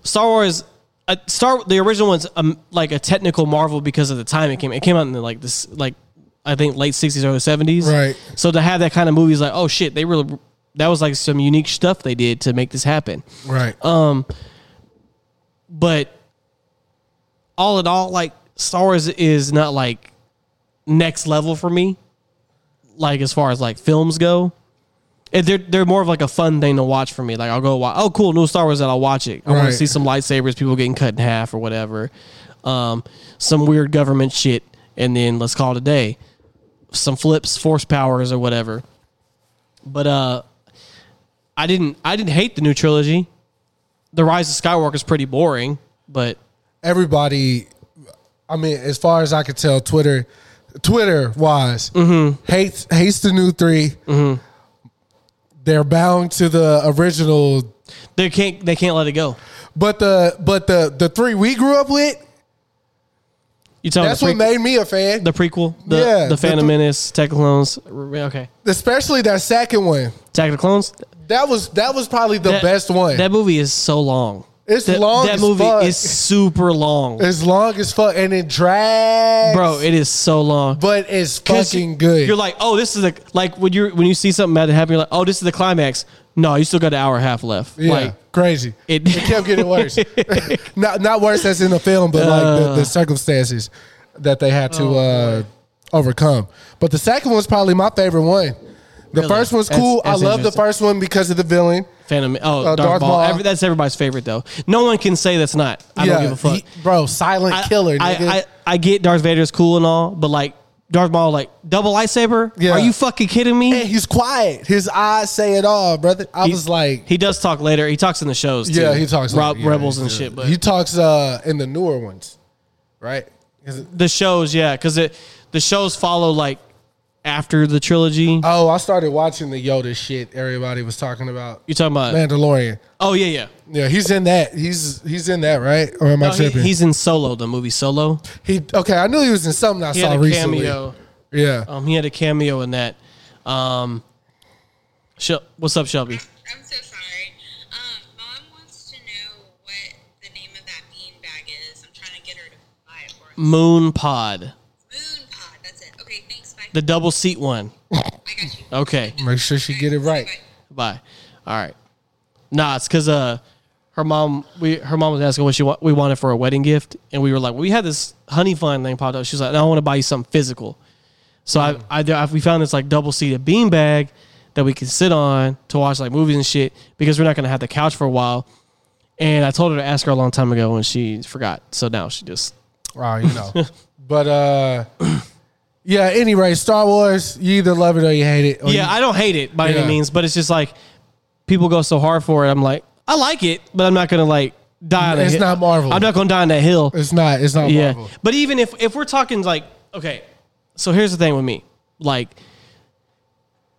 Star Wars, uh, Star the original one's um, like a technical marvel because of the time it came. It came out in the, like this like I think late '60s or '70s. Right. So to have that kind of movie is like, oh shit, they really that was like some unique stuff they did to make this happen Right. Um, but all in all, like Star Wars is not like next level for me. Like as far as like films go, And they're they're more of like a fun thing to watch for me. Like I'll go watch. Oh, cool, new Star Wars, that I'll watch it. I want to see some lightsabers, people getting cut in half or whatever. Um, some weird government shit, and then let's call it a day. Some flips, force powers, or whatever. But uh, I didn't I didn't hate the new trilogy. The Rise of Skywalker is pretty boring, but Everybody, I mean, as far as I could tell, Twitter, Twitter wise, Mm-hmm. hates hates the new 3 They're bound to the original, they can't they can't let it go. but the but the the three we grew up with. You talking That's the, what made me a fan. the prequel, the Yeah, the the Phantom th- Menace, Attack of the Clones. Okay, Especially that second one. Attack of the Clones. That was that was probably the That- best one. That movie is so long. It's that, long That as movie fuck. is super long, as long as fuck, and it drags, bro. It is so long. But it's 'Cause fucking good. You're like, oh, this is the like when you are when you see something bad happen, you're like, oh, this is the climax. No, you still got an hour and a half left. yeah, Like crazy. it- It, kept getting worse. not not worse as in the film, but like the, Uh. the circumstances that they had to Oh, uh, overcome. But the second one's probably my favorite one. The Really? first one's cool. that's I love the first one because of the villain. Phantom. Oh, Uh, Darth, Darth Maul. Every, that's everybody's favorite though. No one can say that's not. I don't give a fuck. he- bro, silent I- killer. I, nigga. I, I get Darth Vader's cool and all, but like Darth Maul, like double lightsaber. Yeah. Are you fucking kidding me? and he's quiet. His eyes say it all, brother. I He- was like, he does talk later. He talks in the shows. Too. yeah, he talks Rob, yeah, Rebels and yeah. shit. But he talks uh, in the newer ones, right? it- the shows, yeah, because it the shows follow like after the trilogy. Oh, I started watching the Yoda shit everybody was talking about. You talking about Mandalorian? Oh yeah, yeah, yeah. He's in that. He's he's in that, right? Or am no, I tripping? He, he's in Solo, the movie Solo. He okay. I knew he was in something I he saw recently. Cameo. Yeah. Um, he had a cameo in that. Um, what's up, Shelby? I'm so sorry. Um, Mom wants to know what the name of that is. I'm trying to get her to buy it for us. Moon Pod the double seat one. I got you. Okay, Make sure she get it right. bye. All right. Nah, it's because uh, her mom we her mom was asking what she wa- we wanted for a wedding gift, and we were like, well, we had this Honeyfund thing popped up. She's like, no, I want to buy you something physical. So I, I, I we found this like double seated bean bag that we can sit on to watch like movies and shit because we're not gonna have the couch for a while. And I told her to ask her a long time ago, and she forgot. So now she just Wow, you know. but uh yeah, anyway, Star Wars, you either love it or you hate it. or yeah, you- I don't hate it by Yeah. any means, but it's just like people go so hard for it. I'm like, I like it, but I'm not gonna like die. On a It's hill. not Marvel. I'm not gonna die on that hill. it's not it's not yeah, Marvel. but even if if we're talking like, okay, so here's the thing with me, like,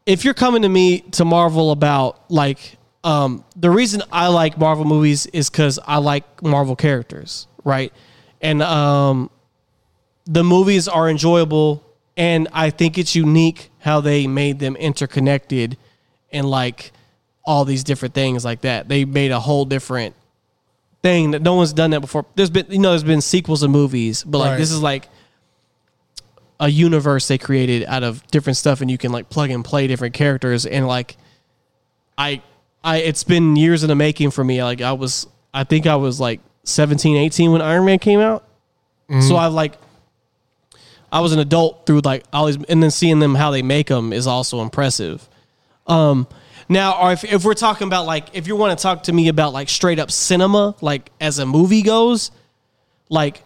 if you're coming to me to Marvel about like, um, the reason I like Marvel movies is because I like Marvel characters, right? And um, the movies are enjoyable and I think it's unique how they made them interconnected and like all these different things like that. They made a whole different thing that no one's done that before. There's been you know there's been sequels of movies, but like Right. this is like a universe they created out of different stuff and you can like plug and play different characters and like I I it's been years in the making for me. Like I was I think I was like 17, 18 when Iron Man came out. So mm-hmm. I like I was an adult through like all these, and then seeing them how they make them is also impressive. Um, now, or if, if we're talking about like, if you want to talk to me about like straight up cinema, like as a movie goes, like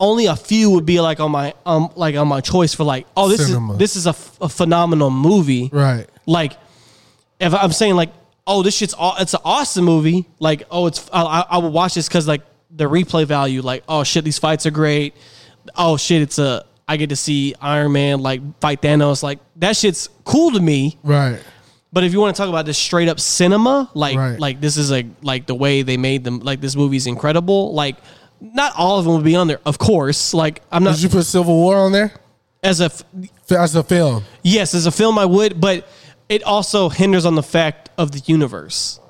only a few would be like on my um like on my choice for like, oh this Cinema. is this is a, f- a phenomenal movie, Right. like if I'm saying like, oh, this shit's all it's an awesome movie. Like, oh, it's I, I I would watch this because like the replay value. Like, oh shit, these fights are great. Oh shit, it's a I get to see Iron Man like fight Thanos. Like that shit's cool to me. Right. But if you want to talk about this straight up cinema, like Right. like this is a like the way they made them. Like this movie's incredible. Like not all of them would be on there, of course. Like I'm not Did you put Civil War on there? as a f- As a film. yes as a film I would, but it also hinders on the fact of the universe.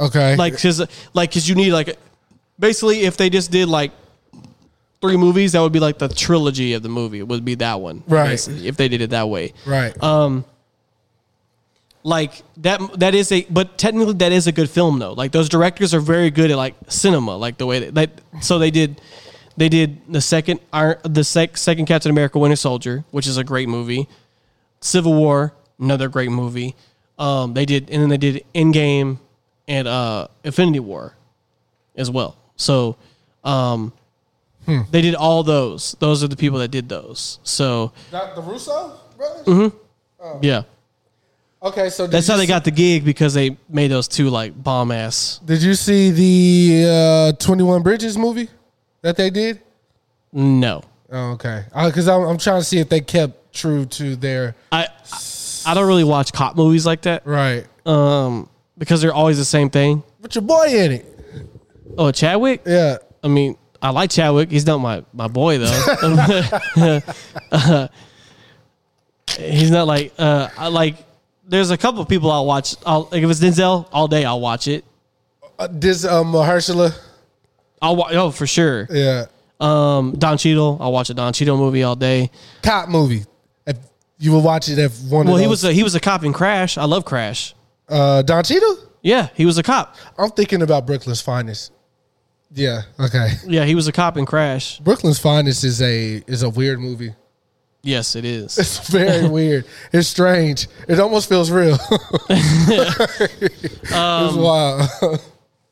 Okay. like because like because you need like basically if they just did like three movies that would be like the trilogy of the movie it would be that one Right. if they did it that way. Right. Um, like that that is a but technically that is a good film though. Like those directors are very good at like cinema like the way that, that so they did they did the second Iron- the sec, second Captain America Winter Soldier which is a great movie. Civil War another great movie. Um they did and then they did Endgame and uh Infinity War as well. So um they did all those those are the people that did those so Not the Russo brothers? Mm hmm. Yeah Okay, so did That's you how they see- got the gig because they made those two like bomb ass. Did you see the uh, Twenty One Bridges movie that they did? No, Oh, okay. Because I'm, I'm trying to see if they kept true to their I I don't really watch cop movies like that right. um, because they're always the same thing. But your boy in it. Oh, Chadwick. Yeah. I mean, I like Chadwick. He's not my my boy though. Uh, he's not like uh, I like. There's a couple of people I'll watch. I'll like if it's Denzel all day. I'll watch it. Uh, this um Mahershala. I'll watch. Oh, for sure. Yeah. Um, Don Cheadle. I'll watch a Don Cheadle movie all day. Cop movie. If you will watch it if one Well, of he those, was a, he was a cop in Crash. I love Crash. uh Don Cheadle? Yeah, he was a cop. I'm thinking about Brooklyn's Finest. Yeah, okay. Yeah, he was a cop in Crash. Brooklyn's Finest is a is a weird movie. Yes, it is. It's very weird. It's strange. It almost feels real. it's Um, wild.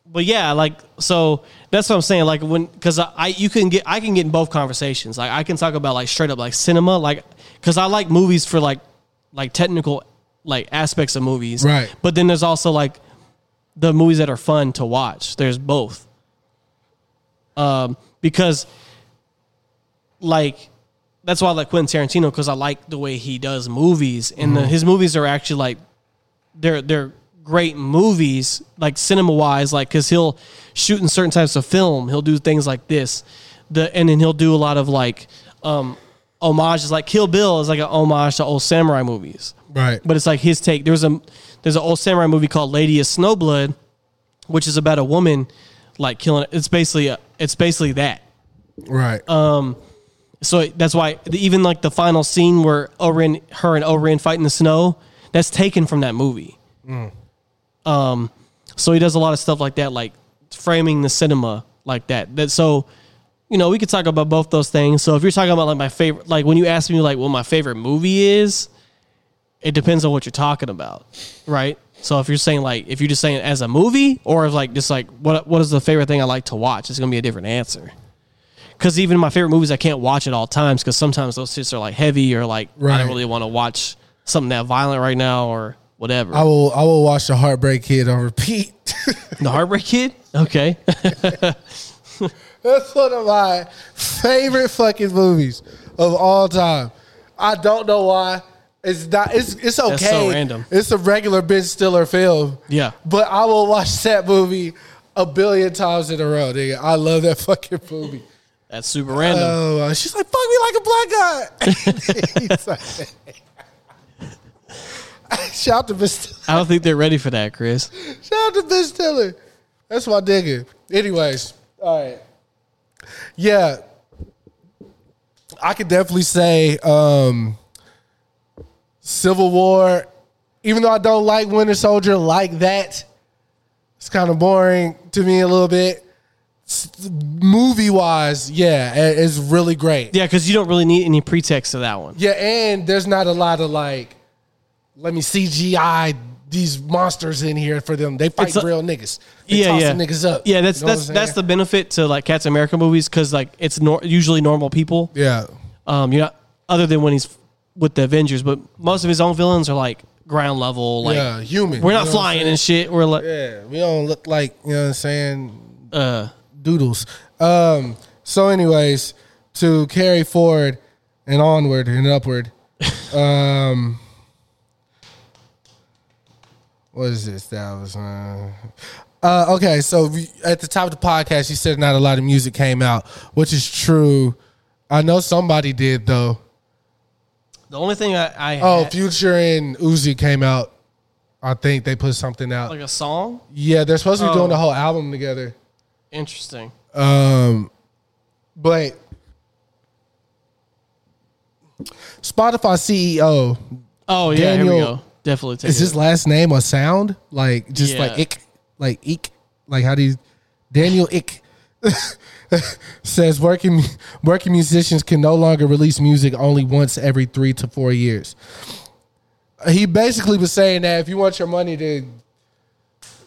but yeah, like so that's what I'm saying. Like when because I, I you can get I can get in both conversations. Like I can talk about like straight up like cinema, like because I like movies for like like technical like aspects of movies. Right. But then there's also like the movies that are fun to watch. There's both. Um, because like that's why I like Quentin Tarantino because I like the way he does movies, and the, his movies are actually like they're they're great movies, like cinema wise, like because he'll shoot in certain types of film. He'll do things like this, the and then he'll do a lot of like um homages. Like Kill Bill is like an homage to old samurai movies, right. but it's like his take. There's a there's an old samurai movie called Lady of Snowblood, which is about a woman like killing. it. It's basically a, it's basically that. Right. Um, so that's why the- even like the final scene where O-Ren, her and O-Ren fight in the snow, that's taken from that movie. Um, so he does a lot of stuff like that, like framing the cinema like that. That so, you know, we could talk about both those things. So if you're talking about like my favorite, like when you ask me like what my favorite movie is, it depends on what you're talking about, right? So if you're saying like if you're just saying as a movie, or if like just like what what is the favorite thing I like to watch, it's gonna be a different answer. Because even my favorite movies, I can't watch at all times because sometimes those shits are like heavy or like I Right. don't really want to watch something that violent right now or whatever. I will. I will watch the Heartbreak Kid on repeat. the Heartbreak Kid, okay, That's one of my favorite fucking movies of all time. I don't know why. It's not. It's it's okay. That's so random. It's a regular Ben Stiller film. Yeah. But I will watch that movie a billion times in a row. Nigga. I love that fucking movie. that's super random. Oh, uh, she's like, fuck me like a black guy. Shout out to Ben Stiller. I don't think they're ready for that, Chris. Shout out to Ben Stiller. That's my nigga. Anyways, all right. Yeah. I could definitely say um Civil War, even though I don't like Winter Soldier like that, it's kind of boring to me a little bit. Movie wise, yeah, it's really great. Yeah, because you don't really need any pretext to that one. Yeah, and there's not a lot of like, let me CGI these monsters in here for them. They fight a- real niggas. They yeah, toss yeah, the niggas up. Yeah, that's You know that's that's the benefit to like Captain America movies because like it's nor- usually normal people. yeah. Um, you're not other than when he's with the Avengers, but most of his own villains are like ground level, like yeah, human. we're You not know flying and shit. We're like, Yeah, we don't look like you know what I'm saying. uh, Doodles. Um. So, anyways, to carry forward and onward and upward. Um. What is this? That was. Uh, uh, okay, so we, at the top of the podcast, you said not a lot of music came out, which is true. I know somebody did though. The only thing I, I Oh, had- Future and Uzi came out. I think they put something out. like a song. yeah, they're supposed to be doing Oh. the whole album together. Interesting. Um, but Spotify CEO Oh yeah, here we Daniel- go. Definitely take is it. his last name a sound like just like Yeah. ick like ick like how do you Daniel Ek says working working musicians can no longer release music only once every three to four years. He basically was saying that if you want your money to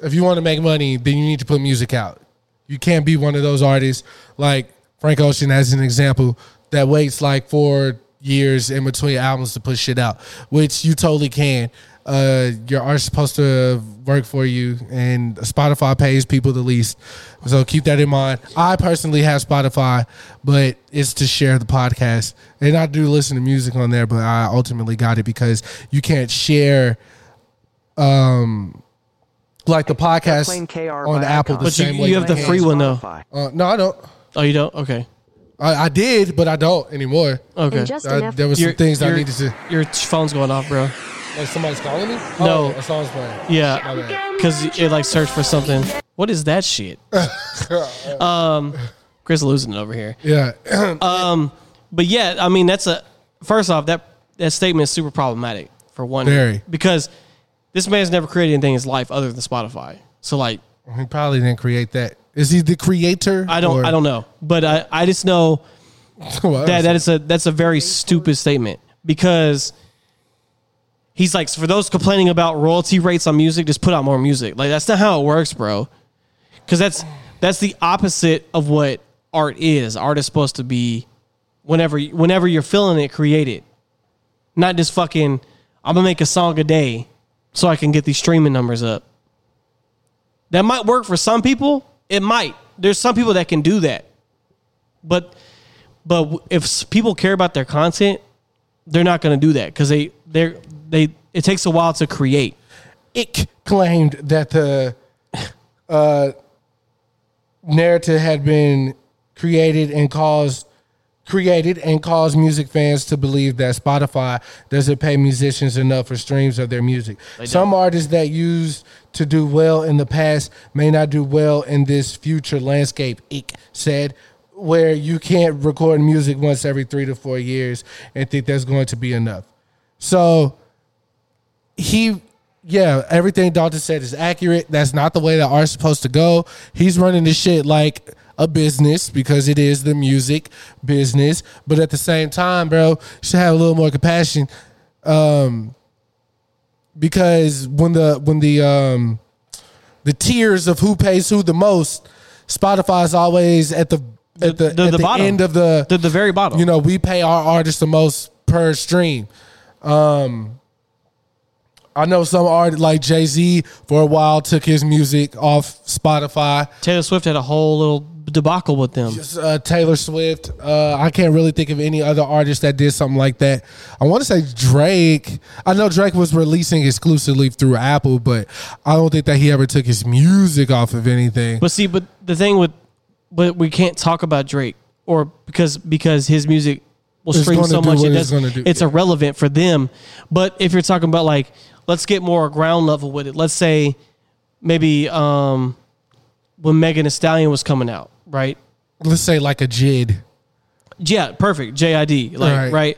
if you want to make money, then you need to put music out. You can't be one of those artists like Frank Ocean as an example that waits like four years in between albums to put shit out, which you totally can. Uh, your art's supposed to work for you, and Spotify pays people the least. So keep that in mind. I personally have Spotify, but it's to share the podcast, and I do listen to music on there. But I ultimately got it because you can't share um like the podcast on by Apple the Icon. But you, way you have the free one though. Uh, no, I don't. Oh, you don't? Okay. I, I did, but I don't anymore. Okay. I, there was some Your- things I needed to. Your phone's going off, bro. Like somebody's calling me. No. oh, a song's playing. Yeah, because it like searched for something. What is that shit? um, Chris losing it over here. Yeah, Um, but yeah, I mean that's a first off that that statement is super problematic for one Very. because this man's never created anything in his life other than Spotify. So like he probably didn't create that. Is he the creator? I don't or- I don't know, but I I just know Well, that that is a that's a very stupid statement because he's like for those complaining about royalty rates on music, just put out more music. Like that's not how it works, bro. Because that's that's the opposite of what art is. Art is supposed to be whenever whenever you're feeling it, create it, not just fucking. I'm gonna make a song a day so I can get these streaming numbers up. That might work for some people. It might. There's some people that can do that, but but if people care about their content, they're not to do that because they they they it takes a while to create. Ek claimed that the uh, narrative had been created and caused created and caused music fans to believe that Spotify doesn't pay musicians enough for streams of their music. Some artists that used to do well in the past may not do well in this future landscape, Ek said. where you can't record music once every three to four years and think that's going to be enough. So he yeah, everything Dalton said is accurate. That's not the way that art's supposed to go. He's running this shit like a business because it is the music business. But at the same time, bro, you should have a little more compassion. Um because when the when the um the tiers of who pays who the most, Spotify is always at the at the, The- at the the bottom. end of the The, the very bottom. you know, we pay our artists the most per stream. Um, I know some art like Jay Z for a while took his music off Spotify. Taylor Swift had a whole little debacle with them. Uh, Taylor Swift. Uh, I can't really think of any other artist that did something like that. I want to say Drake. I know Drake was releasing exclusively through Apple, but I don't think that he ever took his music off of anything. But see, but the thing with, but we can't talk about Drake or because because his music will stream so much it it's does, do, it's yeah. irrelevant for them. But if you're talking about like, let's get more ground level with it. Let's say maybe um when Megan Thee Stallion was coming out, right? Let's say like a JID. Yeah, perfect. JID, like Right. right,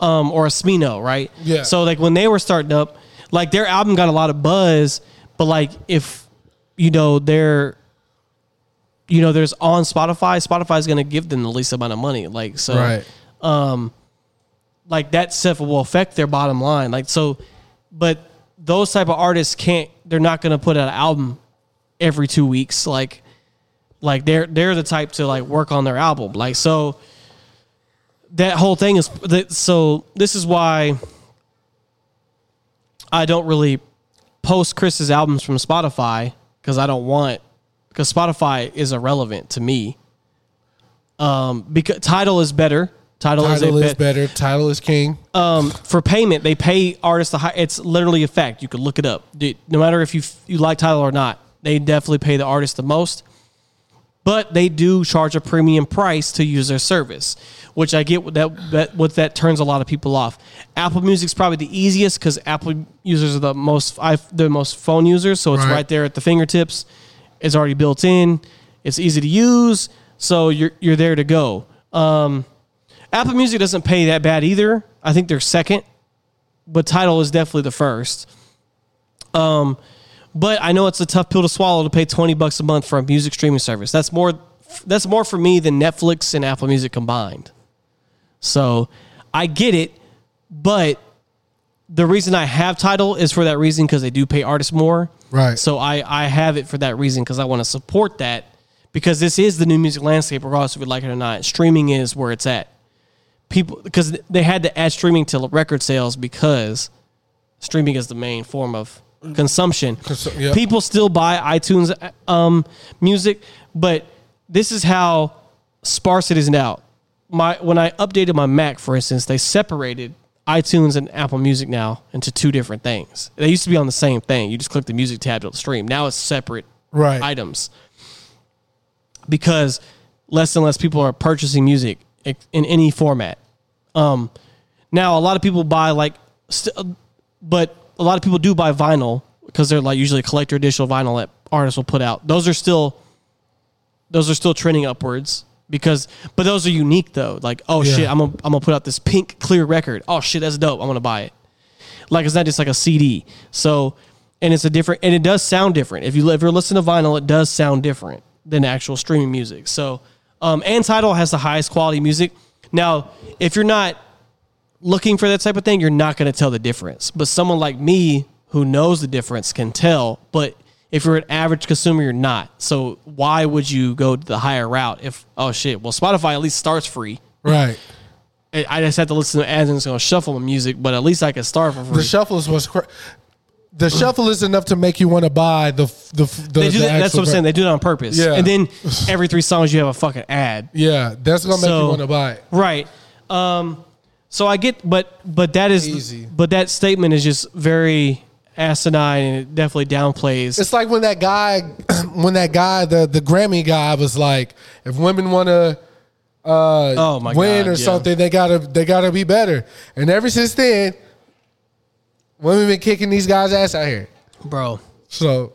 um, or a Smino, right? Yeah. So like when they were starting up, like their album got a lot of buzz, but like if you know they're, you know, there's on Spotify, Spotify's gonna give them the least amount of money, like so, Right. um like that stuff will affect their bottom line, like so, but those type of artists can't, they're not gonna put out an album every two weeks, like, like they're they're the type to like work on their album, like so that whole thing is that so this is why I don't really post Chris's albums from Spotify because I don't want because Spotify is irrelevant to me. Um, because Tidal is better. Tidal, Tidal is, a is bet- better. Tidal is king. um, for payment, they pay artists the high. It's literally a fact. You can look it up. Dude, no matter if you you like Tidal or not, they definitely pay the artist the most. But they do charge a premium price to use their service, which I get that, that what that turns a lot of people off. Apple Music's probably the easiest because Apple users are the most I, the most phone users, so it's Right. right there at the fingertips. It's already built in. It's easy to use, so you're you're there to go. Um, Apple Music doesn't pay that bad either. I think they're second, but Tidal is definitely the first. Um, but I know it's a tough pill to swallow to pay twenty bucks a month for a music streaming service. That's more. That's more for me than Netflix and Apple Music combined. So I get it, but the reason I have Tidal is for that reason because they do pay artists more. Right. So I I have it for that reason because I want to support that because this is the new music landscape, regardless if you like it or not. Streaming is where it's at. People because they had to add streaming to record sales because streaming is the main form of consumption. People still buy iTunes um, music, but this is how sparse it is now. My when I updated my Mac, for instance, they separated iTunes and Apple Music now into two different things. They used to be on the same thing. You just click the music tab to stream. Now it's separate Right. items because less and less people are purchasing music in any format. Um, now a lot of people buy like, st- but a lot of people do buy vinyl because they're like usually collector edition vinyl that artists will put out. Those are still, those are still trending upwards because, but those are unique though. Like, oh Yeah. shit, I'm gonna, I'm gonna put out this pink clear record. Oh shit, that's dope. I'm gonna buy it. Like it's not just like a CD. So, and it's a different, and it does sound different. If you if you're listening to vinyl, it does sound different than actual streaming music. So, um, and Tidal has the highest quality music. Now, if you're not looking for that type of thing, you're not going to tell the difference. But someone like me who knows the difference can tell. But if you're an average consumer, you're not. So why would you go the higher route? If oh shit, well Spotify at least starts free. Right. I just have to listen to ads and it's going to shuffle my music, but at least I can start for free. The shuffle is what's cra- the shuffle is enough to make you want to buy the the, the they do the that, that's what I'm saying. They do it on purpose. Yeah. And then every three songs you have a fucking ad. yeah, that's gonna make So- you want to buy it. Right. Um, so I get, but but that is, Easy. but that statement is just very asinine and it definitely downplays. It's like when that guy, when that guy, the the Grammy guy was like, if women want to uh, Oh my win God, or yeah. something, they gotta they gotta be better. And ever since then, women been kicking these guys' ass out here. bro. So,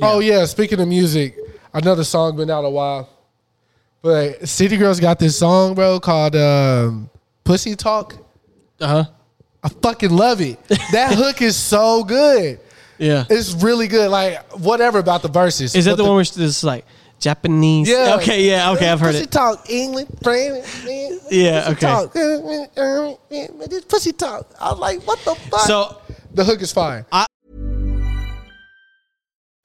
oh yeah, speaking of music, another song been out a while. But City Girls got this song, bro, called um, "Pussy Talk." Uh huh. I fucking love it. That hook is so good. Yeah. It's really good. Like whatever about the verses. Is that But the one where it's like Japanese? Yeah. Okay. Yeah. Okay. I've heard pussy it. talk, England, French. Yeah, Pussy okay. Talk. This pussy talk. I was like, what the fuck? So the hook is fine.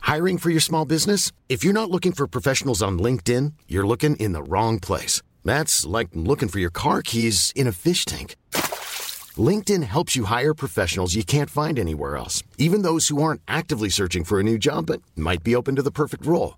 Hiring for your small business? If you're not looking for professionals on LinkedIn, you're looking in the wrong place. That's like looking for your car keys in a fish tank. LinkedIn helps you hire professionals you can't find anywhere else, even those who aren't actively searching for a new job but might be open to the perfect role.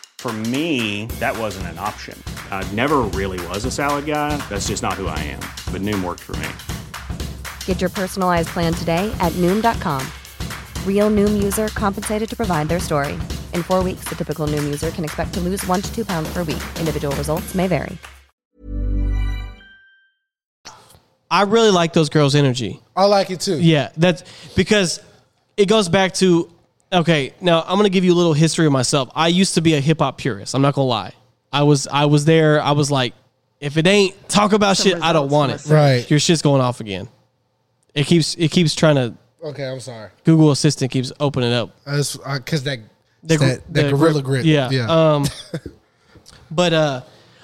For me, that wasn't an option. I never really was a salad guy. That's just not who I am. But Noom worked for me. Get your personalized plan today at Noom.com. Real Noom user compensated to provide their story. In four weeks, the typical Noom user can expect to lose one to two pounds per week. Individual results may vary. I really like those girls' energy. I like it too. Yeah, that's because it goes back to okay. Now I'm gonna give you a little history of myself. I used to be a hip hop purist. I'm not gonna lie. I was I was there. I was like, if it ain't talk about shit, I don't want it. Right. Your shit's going off again. It keeps it keeps trying to. Okay, I'm sorry. Google Assistant keeps opening up. Because that, The gr- that, that the gorilla grip- grip. Yeah. Yeah. Um, but uh,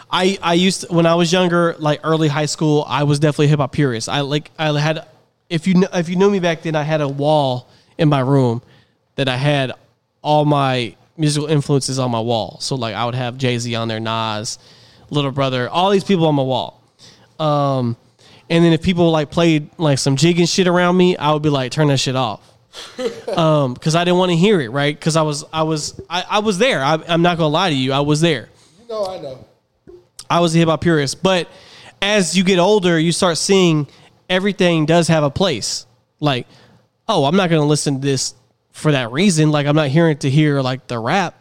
I I used to, when I was younger, like early high school, I was definitely a hip hop purist. I like I had if you kn- if you knew me back then, I had a wall in my room that I had all my musical influences on my wall. So like I would have Jay Z on there, Nas, Little Brother, all these people on my wall. Um, and then if people like played like some jigging shit around me, I would be like, turn that shit off. um, because I didn't want to hear it, right? Because I was, I was, I, I was there. I, I'm not gonna lie to you, I was there. you know, I know. I was a hip hop purist, but as you get older, you start seeing everything does have a place. Like, oh, I'm not gonna listen to this for that reason. Like, I'm not hearing it to hear like the rap.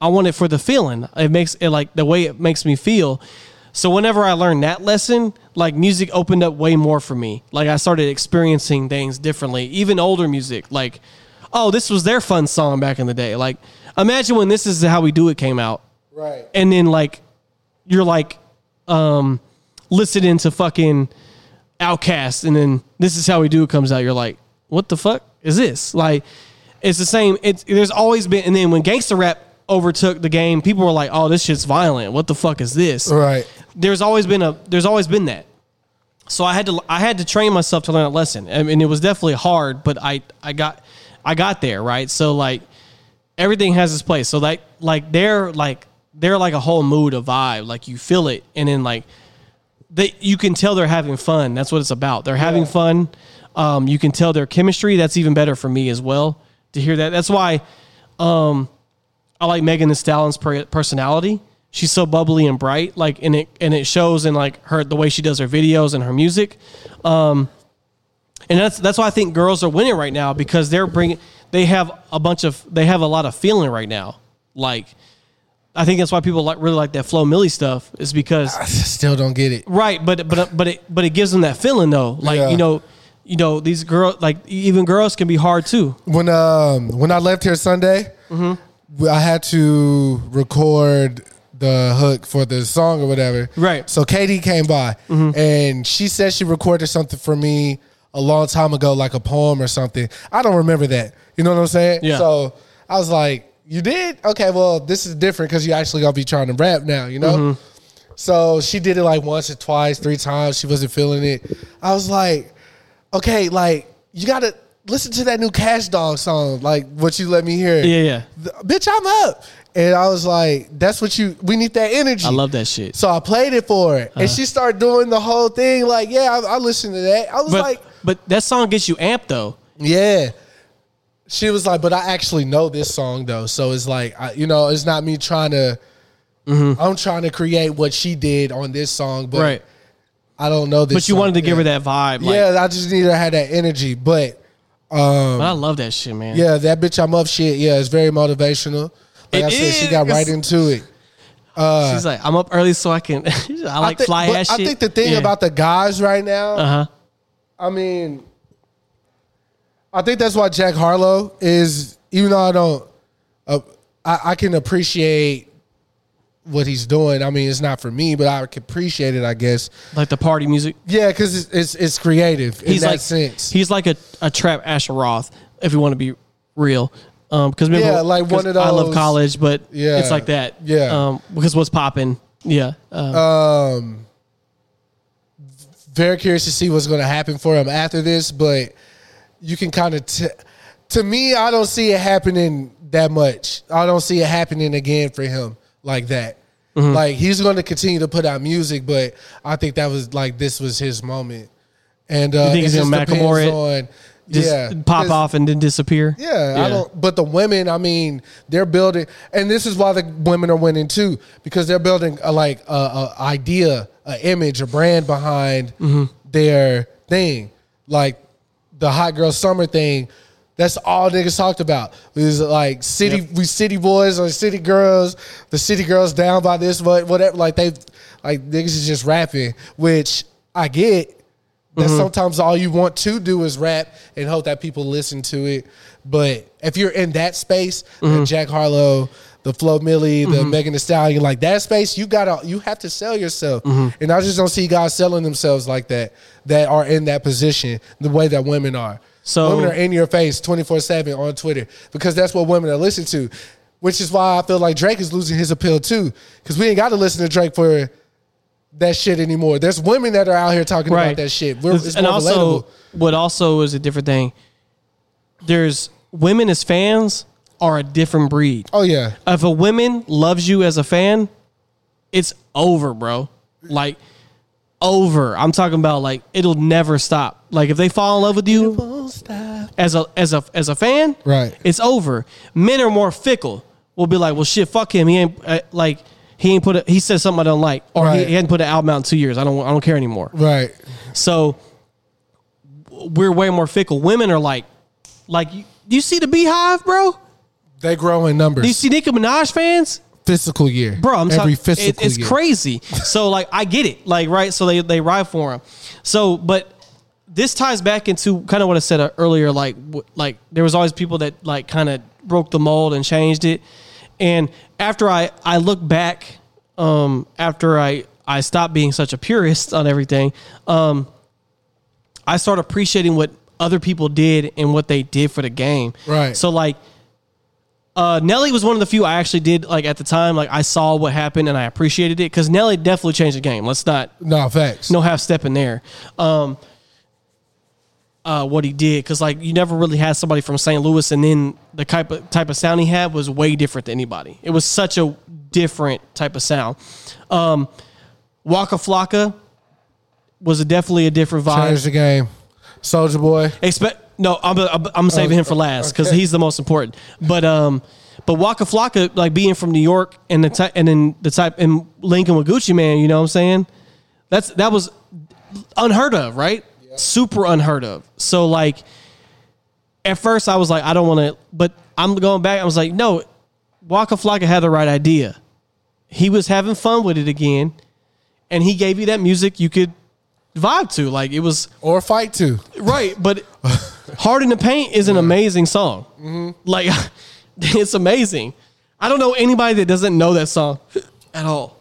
I want it for the feeling. It makes it like the way it makes me feel. So whenever I learned that lesson, like music opened up way more for me. Like I started experiencing things differently, even older music. Like, oh, this was their fun song back in the day. Like, imagine when this is how we do it came out Right. and then like you're like um listening to fucking OutKast and then this is how we do it comes out you're like what the fuck is this like it's the same it's there's always been and then when gangster rap overtook the game people were like oh this shit's violent. What the fuck is this? Right. there's always been a there's always been that. So i had to i had to train myself to learn that lesson. I mean, it was definitely hard but i i got i got there right? So like everything has its place. So like like they're like they're like a whole mood a vibe. Like you feel it. And then like they you can tell they're having fun. That's what it's about. They're having fun. Um, you can tell their chemistry. That's even better for me as well to hear that that's why um, I like Megan Thee Stallion's personality. She's so bubbly and bright, like, and it and it shows in like her the way she does her videos and her music. Um, and that's that's why I think girls are winning right now because they're bringing they have a bunch of they have a lot of feeling right now. Like, I think that's why people like really like that Flo Milli stuff is because I still don't get it. right, but but but it but it gives them that feeling though. Like Yeah. you know, you know these girls like even girls can be hard too. When um when I left here Sunday, Mm-hmm. I had to record the hook for the song or whatever. Right. So Katie came by Mm-hmm. and she said she recorded something for me a long time ago, like a poem or something. I don't remember that. You know what I'm saying? Yeah. So I was like, "You did? Okay. Well, this is different because you actually gonna be trying to rap now. You know." Mm-hmm. So she did it like once or twice, three times. She wasn't feeling it. I was like, okay, like you gotta listen to that new Cash Dog song, like what you let me hear. Yeah, yeah. The- bitch, I'm up. And I was like, that's what you we need that energy. I love that shit. So I played it for her. And uh-huh. she started doing the whole thing, like, yeah, I, I listened to that. I was But like, but that song gets you amped though. yeah. She was like, but I actually know this song though. So it's like, I, you know, it's not me trying to, mm-hmm. I'm trying to create what she did on this song, but Right. I don't know this. But you song. wanted to give her that vibe. Like, yeah, I just need her to have that energy. But um, But I love that shit, man. yeah, that bitch I'm up shit. Yeah, it's very motivational. Like It I said, she got right into it. She's like, I'm up early so I can. I like think, fly ass I shit. think the thing Yeah. about the guys right now, uh huh. I mean, I think that's why Jack Harlow is. Even though I don't, uh, I, I can appreciate what he's doing. I mean, it's not for me, but I can appreciate it. I guess. Like the party music. Yeah, because it's, it's it's creative in He's that like sense. he's like a, a trap Asher Roth, if you want to be real. Um, because Yeah, like one of I love college, but Yeah, it's like that. yeah. Um, because what's popping? Yeah. Um, um, very curious to see what's going to happen for him after this, but you can kind of, t- to me, I don't see it happening that much. I don't see it happening again for him like that. Mm-hmm. Like he's going to continue to put out music, but I think that was like this was his moment. And uh, You think it he's gonna just depends Macklemore it? on just yeah pop off and then disappear. yeah, I don't. But the women, I mean, they're building, and this is why the women are winning too, because they're building a like a, a idea, a image, a brand behind Mm-hmm. their thing, like the hot girl summer thing. That's all niggas talked about. It was like city, we city boys or city girls. The city girls down by this, but whatever. Like they, like niggas is just rapping, which I get. That Mm-hmm. sometimes all you want to do is rap and hope that people listen to it. But if you're in that space, Mm-hmm. the Jack Harlow, the Flo Milli, the Megan Thee Stallion, like that space, you gotta you have to sell yourself. Mm-hmm. And I just don't see guys selling themselves like that that are in that position the way that women are. So- women are in your face twenty four seven on Twitter because that's what women are listening to. Which is why I feel like Drake is losing his appeal too, because we ain't got to listen to Drake for that shit anymore. There's women that are out here talking about that shit. We're, it's and more also, relatable. what also is a different thing. There's women as fans are a different breed. Oh yeah, If a woman loves you as a fan, it's over, bro. Like over. I'm talking about like it'll never stop. Like if they fall in love with you as a as a as a fan, Right. It's over. Men are more fickle. We'll be like, well, shit, fuck him. He ain't uh, like he ain't put a, he said something I don't like, or he, Right. he hadn't put an album out in two years. I don't I don't care anymore. right. So we're way more fickle. Women are like, like you, you see the BeyHive, bro? They grow in numbers. Do you see Nicki Minaj fans? fiscal year, bro. I'm every talking. fiscal It, it's year. crazy. So like, I get it. Like, right? So they they ride for him. So, but this ties back into kind of what I said uh, earlier. Like, like there was always people that like kind of broke the mold and changed it. And after I I look back, um, after I I stopped being such a purist on everything, um, I start appreciating what other people did and what they did for the game. Right. So like uh, Nelly was one of the few I actually did like at the time. Like I saw what happened and I appreciated it because Nelly definitely changed the game. Let's not No facts. no half step in there. Um, uh, what he did because like you never really had somebody from St. Louis and then the type of type of sound he had was way different than anybody. It was such a different type of sound. Um, Waka Flocka was a, definitely a different vibe. Change the game. Soulja Boy. Expect no, I'm I'm, I'm saving him for last because okay. he's the most important. But um, but Waka Flocka, like being from New York and the type and then the type and Lincoln with Gucci Mane, you know what I'm saying? That's that was unheard of, right? Super unheard of. So like, at first I was like, I don't want to, but I'm going back. I was like, no, Waka Flocka had the right idea. He was having fun with it again, and he gave you that music you could vibe to. Like it was Or fight to. Right, but Hard in the Paint is an amazing song. Mm-hmm. Like it's amazing. I don't know anybody that doesn't know that song at all.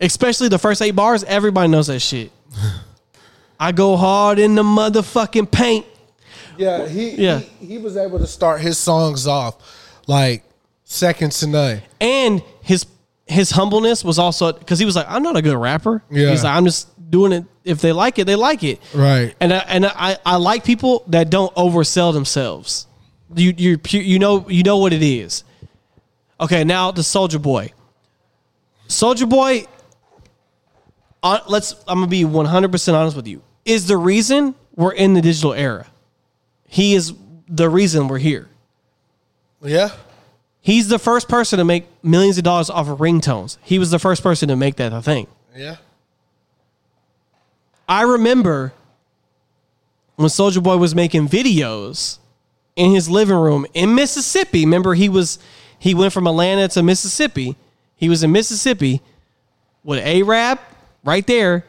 Especially the first eight bars, everybody knows that shit. I go hard in the motherfucking paint. Yeah, he, Yeah. he he was able to start his songs off like second to none. And his his humbleness was also because he was like, I'm not a good rapper. Yeah. He's like, I'm just doing it. If they like it, they like it. Right. And I, and I, I like people that don't oversell themselves. You you you know you know what it is. Okay, now the Soulja Boy. Soulja Boy. Uh, let's. I'm gonna be 100 percent honest with you. Is the reason we're in the digital era. He is the reason we're here. Yeah. He's the first person to make millions of dollars off of ringtones. He was the first person to make that a thing. Yeah. I remember when Soulja Boy was making videos in his living room in Mississippi. Remember, he was he went from Atlanta to Mississippi. He was in Mississippi with a rap right there,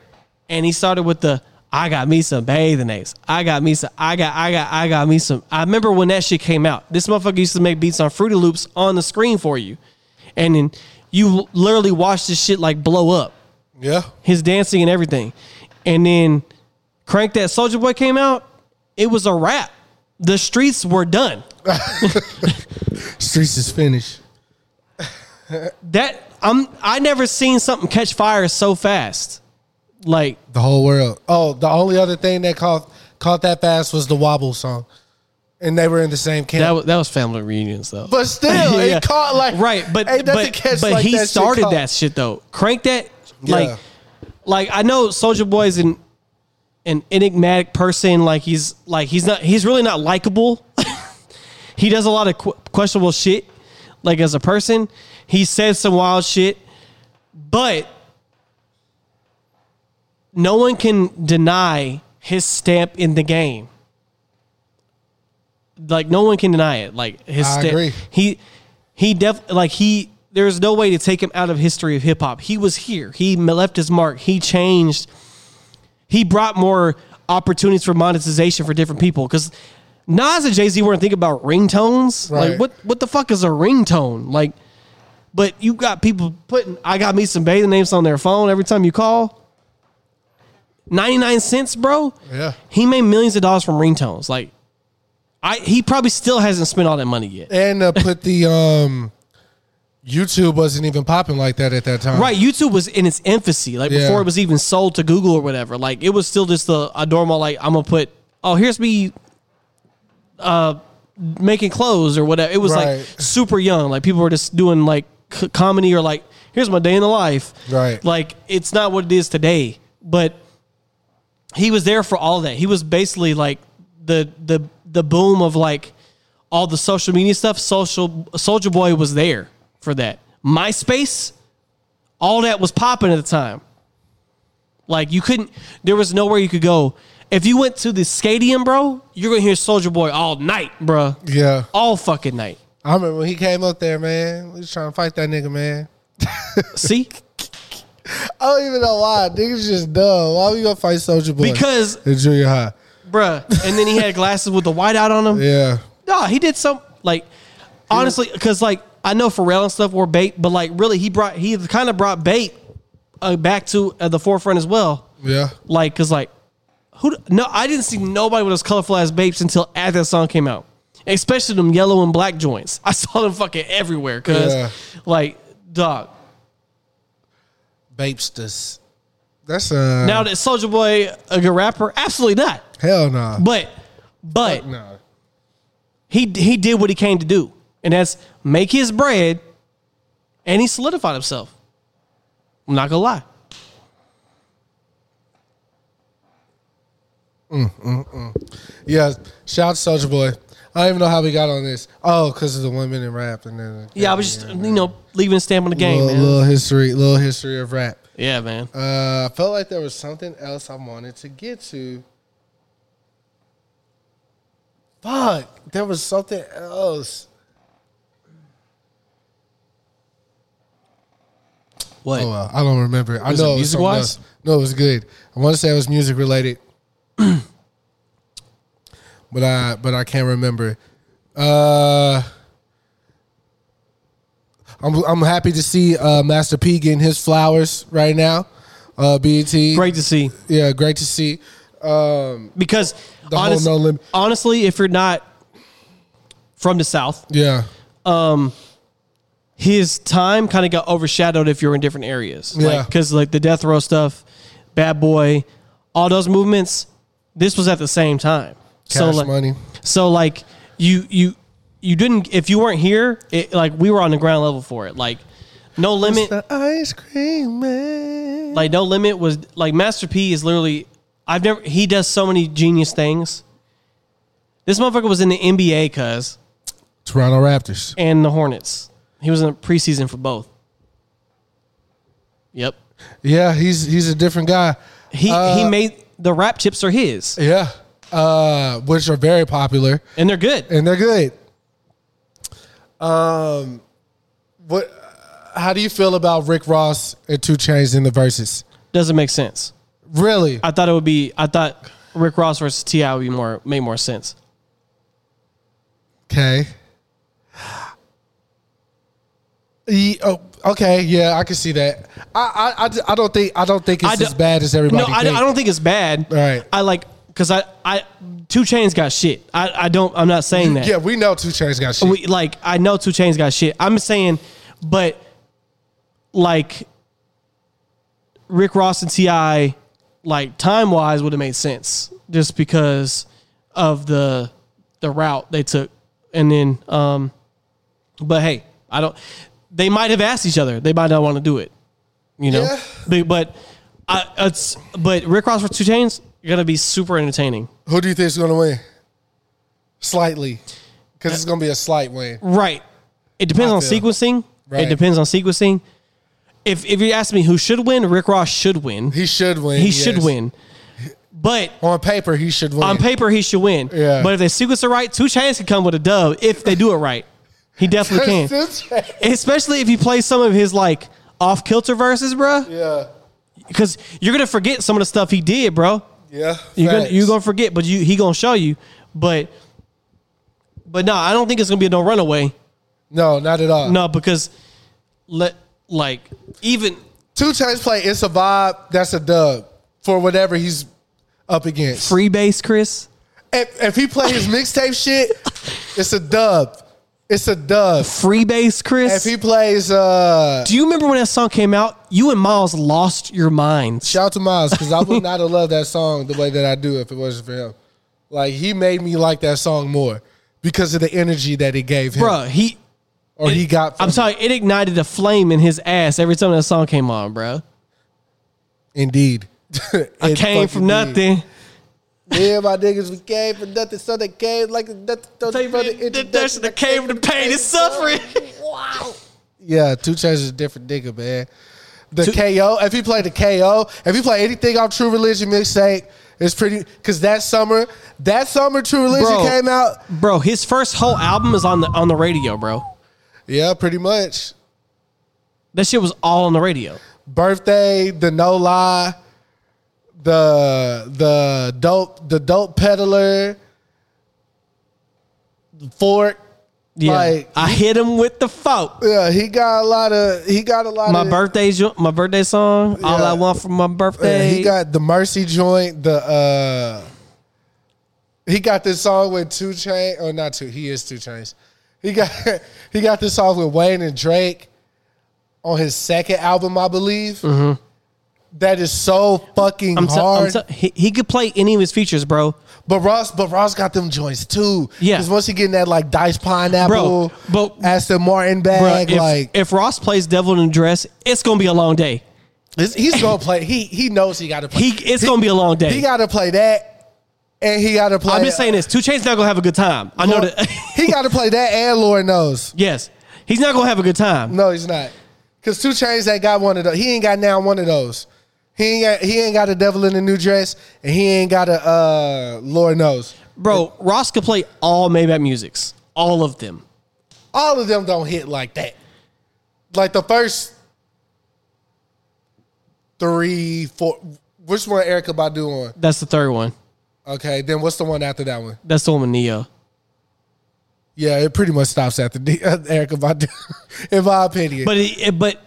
and he started with the I got me some bathing apes. I got me some. I got. I got. I got me some. I remember when that shit came out. This motherfucker used to make beats on Fruity Loops on the screen for you, and then you literally watched this shit like blow up. Yeah. His dancing and everything, and then Crank That Soulja Boy came out. It was a wrap. The streets were done. Streets is finished. That I'm. I never seen something catch fire so fast. Like The whole world. Oh, the only other thing that caught caught that fast was the Wobble song, and they were in the same camp. that was that was family reunions though. but still, Yeah. it caught like right, but but, but like he that started caught. that shit though. Crank that like Yeah. like I know Soulja Boy's an an enigmatic person. Like he's like he's not he's really not likable. he does a lot of qu- questionable shit. Like as a person, he says some wild shit, but no one can deny his stamp in the game. Like no one can deny it. Like his I stamp. agree. He he def like he there's no way to take him out of history of hip hop. He was here. He left his mark. He changed. He brought more opportunities for monetization for different people because Nas and Jay Z weren't thinking about ringtones. Right. Like what what the fuck is a ringtone? Like, but you got people putting I got me some bathing names on their phone every time you call. 99 cents, bro. Yeah. He made millions of dollars from ringtones. Like I he probably still hasn't spent all that money yet. and uh, put the um, YouTube wasn't even popping like that at that time. Right, YouTube was in its infancy, like Yeah. before it was even sold to Google or whatever. Like it was still just a, a normal, like I'm gonna put, oh, here's me, uh, making clothes or whatever. It was like super young. Like people were just doing like c- comedy or like, here's my day in the life. Right. Like it's not what it is today, but he was there for all that. He was basically like the the the boom of like all the social media stuff. Social Soulja Boy was there for that. MySpace, all that was popping at the time. Like you couldn't, there was nowhere you could go. If you went to the stadium, bro, you're gonna hear Soulja Boy all night, bro, Yeah. all fucking night. I remember when he came up there, man. He was trying to fight that nigga, man. See, I don't even know why. Niggas just dumb. Why are we gonna fight Soulja Boy? because, in junior high. bruh, and then he had glasses with the white out on them. Yeah. No, he did some like honestly because like I know Pharrell and stuff were Bape, but like really he brought he kind of brought Bape uh, back to uh, the forefront as well. Yeah. Like because like who no I didn't see nobody with those colorful ass Bapes until after that song came out, especially them yellow and black joints. I saw them fucking everywhere because Yeah. like dog. Bapesters. That's uh Now that Soulja Boy a good rapper, absolutely not. hell no. But but no. he he did what he came to do, and that's make his bread, and he solidified himself. I'm not gonna lie. Mm, mm, mm. Yeah. Shout out to Soulja Boy. I don't even know how we got on this. Oh, because of the women in rap and then Yeah, I was just you know leaving a stamp on the game, little, man. little history, little history of rap. Yeah, man. Uh, I felt like there was something else I wanted to get to. Fuck, there was something else. What? Oh, well, I don't remember. I Was know it was music-wise? else. No, it was good. I want to say it was music related, but I but I can't remember. Uh, I'm I'm happy to see uh, Master P getting his flowers right now. Uh, BET, Great to see yeah, great to see. Um, because The whole honest- No honestly, if you're not from the South, yeah, um, his time kind of got overshadowed if you're in different areas. Yeah. Because like, the death row stuff, Bad Boy, all those movements, this was at the same time. So Cash like, Money. So like you you you didn't if you weren't here, it, like we were on the ground level for it. Like no limit, the ice cream man. like no limit was like Master P is literally. I've never he does so many genius things. This motherfucker was in the NBA, cuz Toronto Raptors. and the Hornets. He was in the preseason for both. Yep. Yeah, he's he's a different guy. He Uh, he made the rap chips are his, Yeah. Uh, which are very popular and they're good. and they're good. Um, what? How do you feel about Rick Ross and Two Chainz in the Verzuz? Doesn't make sense. Really? I thought it would be. I thought Rick Ross versus T.I. would be more made more sense. Okay. Ye- oh, okay, yeah, I can see that. I, I, I, I don't think I don't think it's I do- as bad as everybody. No, I. I don't think it's bad. Right. I like because I I Two Chainz got shit. I I don't. I'm not saying that. Yeah, we know Two Chainz got shit. We, like I know Two Chainz got shit. I'm saying, but like Rick Ross and T.I., like time wise, would have made sense just because of the the route they took, and then um, but hey, I don't. They might have asked each other. They might not want to do it. You know, Yeah. but, but I, it's but Rick Ross for Two Chainz gonna be super entertaining. Who do you think is going to win? Slightly, because it's uh, going to be a slight win. Right. It depends I on feel. sequencing. Right. It depends on sequencing. If if you ask me who should win, Rick Ross should win. He should win. He yes. should win. But on paper. He should win. on paper, he should win. Yeah. But if they sequence it right, Two Chainz can come with a dub if they do it right. He definitely can. Especially if he plays some of his like off kilter verses, bro. yeah, Because you're gonna forget some of the stuff he did, bro. Yeah. You're gonna you're gonna forget, but you he gonna show you. But but no, I don't think it's gonna be a no runaway. no, not at all. No, because let like even Two Chainz play. It's a vibe. That's a dub for whatever he's up against. free base, Chris. If, if he play his mixtape shit, it's a dub. It's a dub. Free base, Chris. If he plays, uh, Do you remember when that song came out? You and Miles lost your minds. shout out to Miles because I would not have loved that song the way that I do if it wasn't for him. Like he made me like that song more because of the energy that it gave him, Bruh, he or he got. From I'm sorry, it ignited a flame in his ass every time that song came on, bro. Indeed, I came from nothing. Yeah, my niggas, we came from nothing, so they came like nothing. so they from the introduction. that came from the pain and suffering. Wow. Yeah, Two Chainz is a different nigga, man. The KO, if you play the KO, if you play anything off True Religion mixtape, it's pretty. Because that summer, that summer True Religion Bro. came out. Bro, his first whole album is on the on the radio, bro. Yeah, pretty much. That shit was all on the radio. Birthday, the No Lie, the the dope, the dope peddler, Fork. Yeah, Like, I hit him with the folk. Yeah, he got a lot of. He got a lot My of. birthday, my birthday song. All I want for my birthday. Yeah, he got the Mercy joint. The uh, he got this song with Two Chain. Or not two. He is Two Chainz. He got he got this song with Wayne and Drake on his second album, I believe. That is so fucking. I'm, tell- I'm hard. he, he could play any of his features, bro. but Ross, but Ross got them joints too. Yeah. because once he getting that like Dice Pineapple, Bro, but- Aston Martin Bro, bag, if, like if Ross plays Devil in a Dress, it's gonna be a long day. He's, gonna play. He he knows he got to play. He it's gonna be a long day. He got to play that, and he got to play. I'm just saying this. Two Chain's not gonna have a good time. I know that. he got to play that, and Lord knows. yes, he's not gonna have a good time. No, he's not. Cause Two Chainz ain't got one of those. He ain't got now one of those. He ain't got, he ain't got a devil in a new dress, and he ain't got a uh, Lord knows. Bro, Ross could play all Maybach musics, all of them. All of them don't hit like that. Like the first three, four. Which one Erykah Badu on? That's the third one. Okay, then what's the one after that one? That's the one with Neo. Yeah, it pretty much stops after the, Erykah Badu, in my opinion. But it- but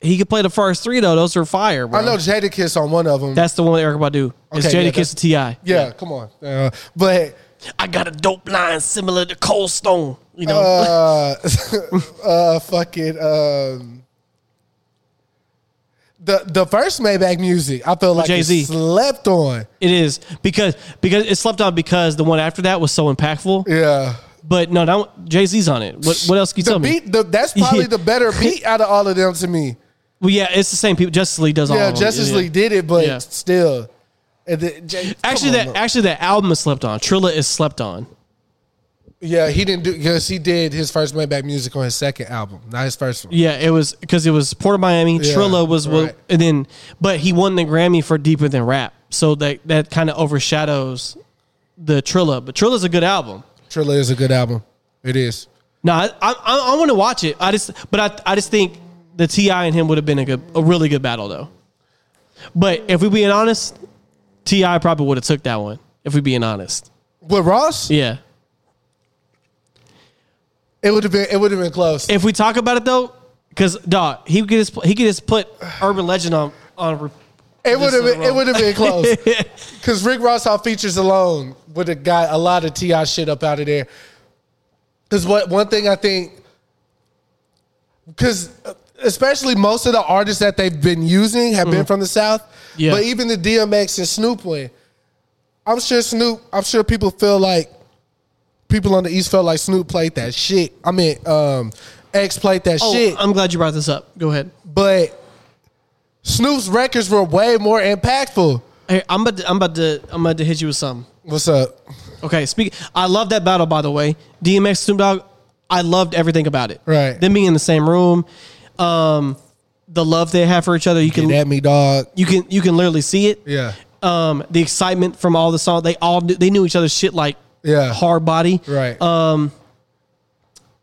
he could play the first three though. Those are fire, bro. I know Jadakiss on one of them. That's the one with Eric Badu. It's Okay, Jada yeah, Kiss that- and Ti. yeah, come on. Uh, but I got a dope line similar to Cold Stone. You know, uh, uh, fucking um, the the first Maybach music, I feel like Jay-Z. it's slept on. it is because because it slept on because the one after that was so impactful. Yeah, But no, that Jay Z's on it. What what else can you the tell me? the, that's probably the better beat out of all of them to me. Well, yeah, it's the same people. Justice League does all. Yeah, of them. Justice Yeah. League did it, but Yeah. still, And the- Actually, on, that man. actually that album is slept on. Trilla is slept on. yeah, he didn't do because he did his first Maybach music on his second album, not his first one. Yeah, it was because it was Port of Miami. Yeah, Trilla was, right. and then but he won the Grammy for Deeper Than Rap. so that that kind of overshadows the Trilla. But Trilla's a good album. Trilla is a good album. It is. No, I I, I want to watch it. I just but I I just think the T.I. and him would have been a good a really good battle though. But if we being honest, T.I. probably would have took that one. If we being honest, With Ross, yeah. it would have been it would have been close. If we talk about it though, because dog, he could just he could just put Urban Legend on on. It would have been it would have been close. Because Rick Ross off features alone would have got a lot of T.I. shit up out of there. Because what one thing I think, because especially most of the artists that they've been using have been from the South. Yeah. But even the DMX and Snoop one, I'm sure Snoop. I'm sure people feel like people on the East felt like Snoop played that shit. I mean, um, X played that Oh, shit. I'm glad you brought this up. Go ahead. but Snoop's records were way more impactful. Hey, I'm about to, I'm about to I'm about to hit you with something. What's up? Okay, speak. I love that battle by the way. DMX Snoop Dogg. I loved everything about it. Right. Them being in the same room, um, the love they have for each other. You can Get at me, dog. you can you can literally see it. Yeah. Um, the excitement from all the songs. They all knew, they knew each other's shit like Yeah. hard body. Right. Um,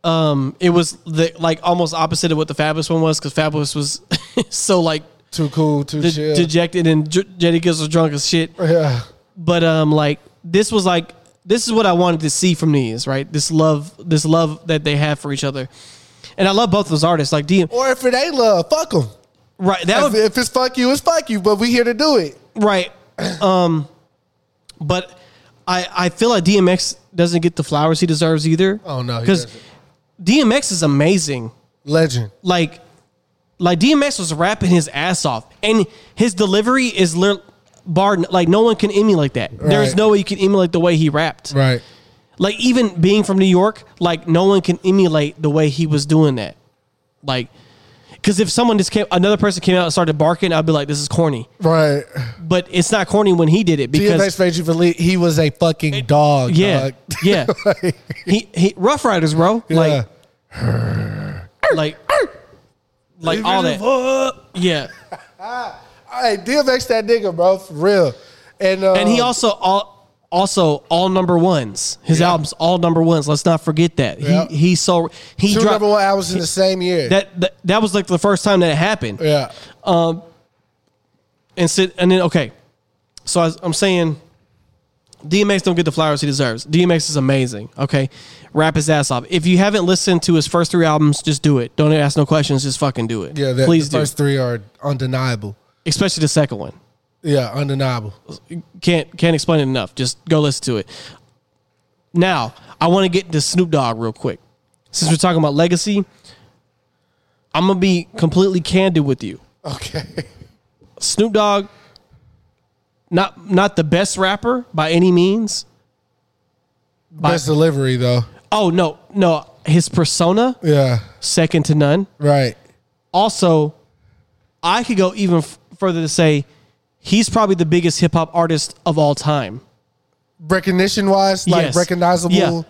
um, it was the like almost opposite of what the Fabolous one was because Fabolous was so like too cool, too de- chill. dejected and J- Jadakiss was drunk as shit. yeah. But um, like this was like this is what I wanted to see from these right. This love, this love that they have for each other, and I love both those artists. Like DM, Or if it ain't love, fuck them. right? That If, would if it's fuck you, it's fuck you. But we here to do it. right. Um, but I I feel like DMX doesn't get the flowers he deserves either. Oh, no, because. DMX is amazing. Legend. like like DMX was rapping his ass off, and his delivery is bar like no one can emulate that. There's no way you can emulate the way he rapped. Right. Like even being from New York, like no one can emulate the way he was doing that. Like, because if someone just came, another person came out and started barking, I'd be like, this is corny. Right. But it's not corny when he did it because made you believe he was a fucking dog. yeah, dog. yeah, he he Ruff Ryders, bro. Like, like, like all that. Yeah. Hey, DMX that nigga, bro, for real. And uh, and he also all also all number ones. His Yeah. albums all number ones. Let's not forget that. Yeah. He he so he two dropped number one albums in the same year. that, that that was like the first time that it happened. yeah. Um. And sit and then okay, so I, I'm saying. DMX don't get the flowers he deserves. DMX is amazing. Okay, rap his ass off. If you haven't listened to his first three albums, just do it. Don't ask no questions. Just fucking do it. Yeah, the, please the do. first three are undeniable. Especially the second one. Yeah, undeniable. can't can't explain it enough. Just go listen to it. Now, I want to get to Snoop Dogg real quick. Since we're talking about legacy, I'm gonna be completely candid with you. Okay. Snoop Dogg, not not the best rapper by any means. By- Best delivery though. oh no, no, his persona Yeah. second to none. Right. Also, I could go even f- further to say he's probably the biggest hip hop artist of all time. Recognition wise, like Yes. recognizable. Yeah.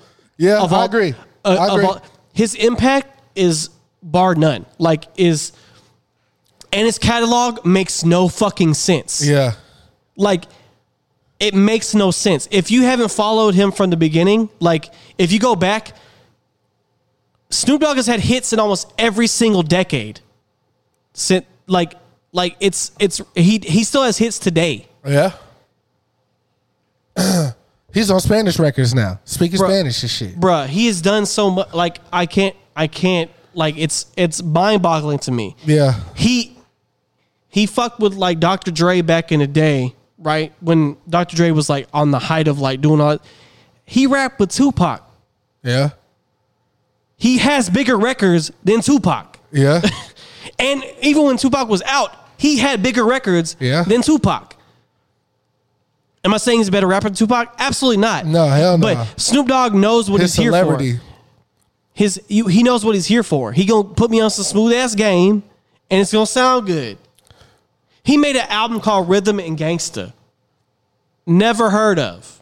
Yeah, Of I all- agree. uh, I of agree. all- his impact is bar none. Like is, and his catalog makes no fucking sense. yeah. Like it makes no sense if you haven't followed him from the beginning. Like if you go back, Snoop Dogg has had hits in almost every single decade. Since like like it's it's he he still has hits today. Yeah. He's on Spanish records now. Speaking Bruh. Spanish and shit. bruh, he has done so much. Like I can't, I can't. Like it's it's mind boggling to me. Yeah. He he fucked with like Dr. Dre back in the day, right? When Dr. Dre was like on the height of like doing all. He rapped with Tupac. Yeah. He has bigger records than Tupac, Yeah. and even when Tupac was out, he had bigger records Yeah. than Tupac. Am I saying he's a better rapper than Tupac? Absolutely not. No, hell no. But Snoop Dogg knows what His he's here for. his you, he knows what he's here for. He gonna put me on some smooth ass game, and it's gonna sound good. He made an album called Rhythm and Gangsta. Never heard of.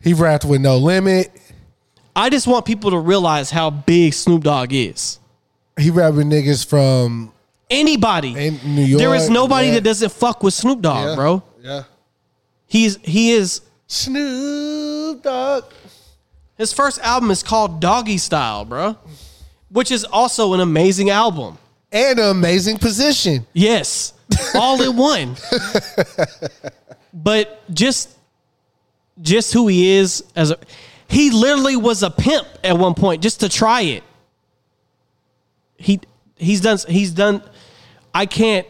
He rapped with no limit. I just want people to realize how big Snoop Dogg is. He rapped with niggas from anybody. In New York, there is nobody yeah. that doesn't fuck with Snoop Dogg, Yeah. bro. Yeah. He's he is Snoop Dogg. his first album is called Doggy Style, bro, which is also an amazing album. And an amazing position. Yes, all in one. but just just who he is as a he literally was a pimp at one point just to try it. He he's done he's done I can't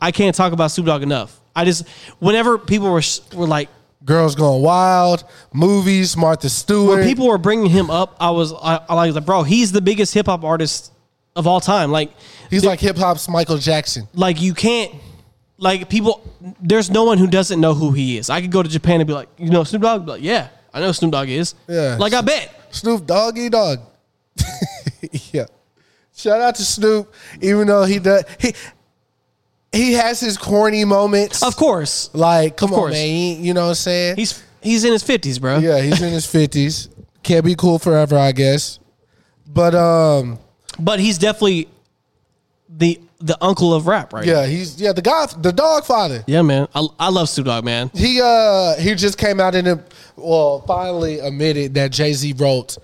I can't talk about Snoop Dogg enough. I just whenever people were were like Girls Going Wild, movies, Martha Stewart. when people were bringing him up, I was I, I was like, bro, he's the biggest hip hop artist of all time. Like He's like hip hop's Michael Jackson. like you can't like people there's no one who doesn't know who he is i could go to japan and be like you know snoop dogg like yeah i know snoop dogg is Yeah. like i bet Snoop Doggy Dog. yeah. Shout out to Snoop, even though he does he he has his corny moments. of course Like, come on, course. man. You, you know what I'm saying? he's he's in his 50s bro yeah, he's in his fifties. Can't be cool forever, I guess. But um, but he's definitely the the uncle of rap right yeah, he's yeah the god, the dog father. yeah man i, I love snoop dogg man He uh he just came out in a well finally admitted that Jay Z wrote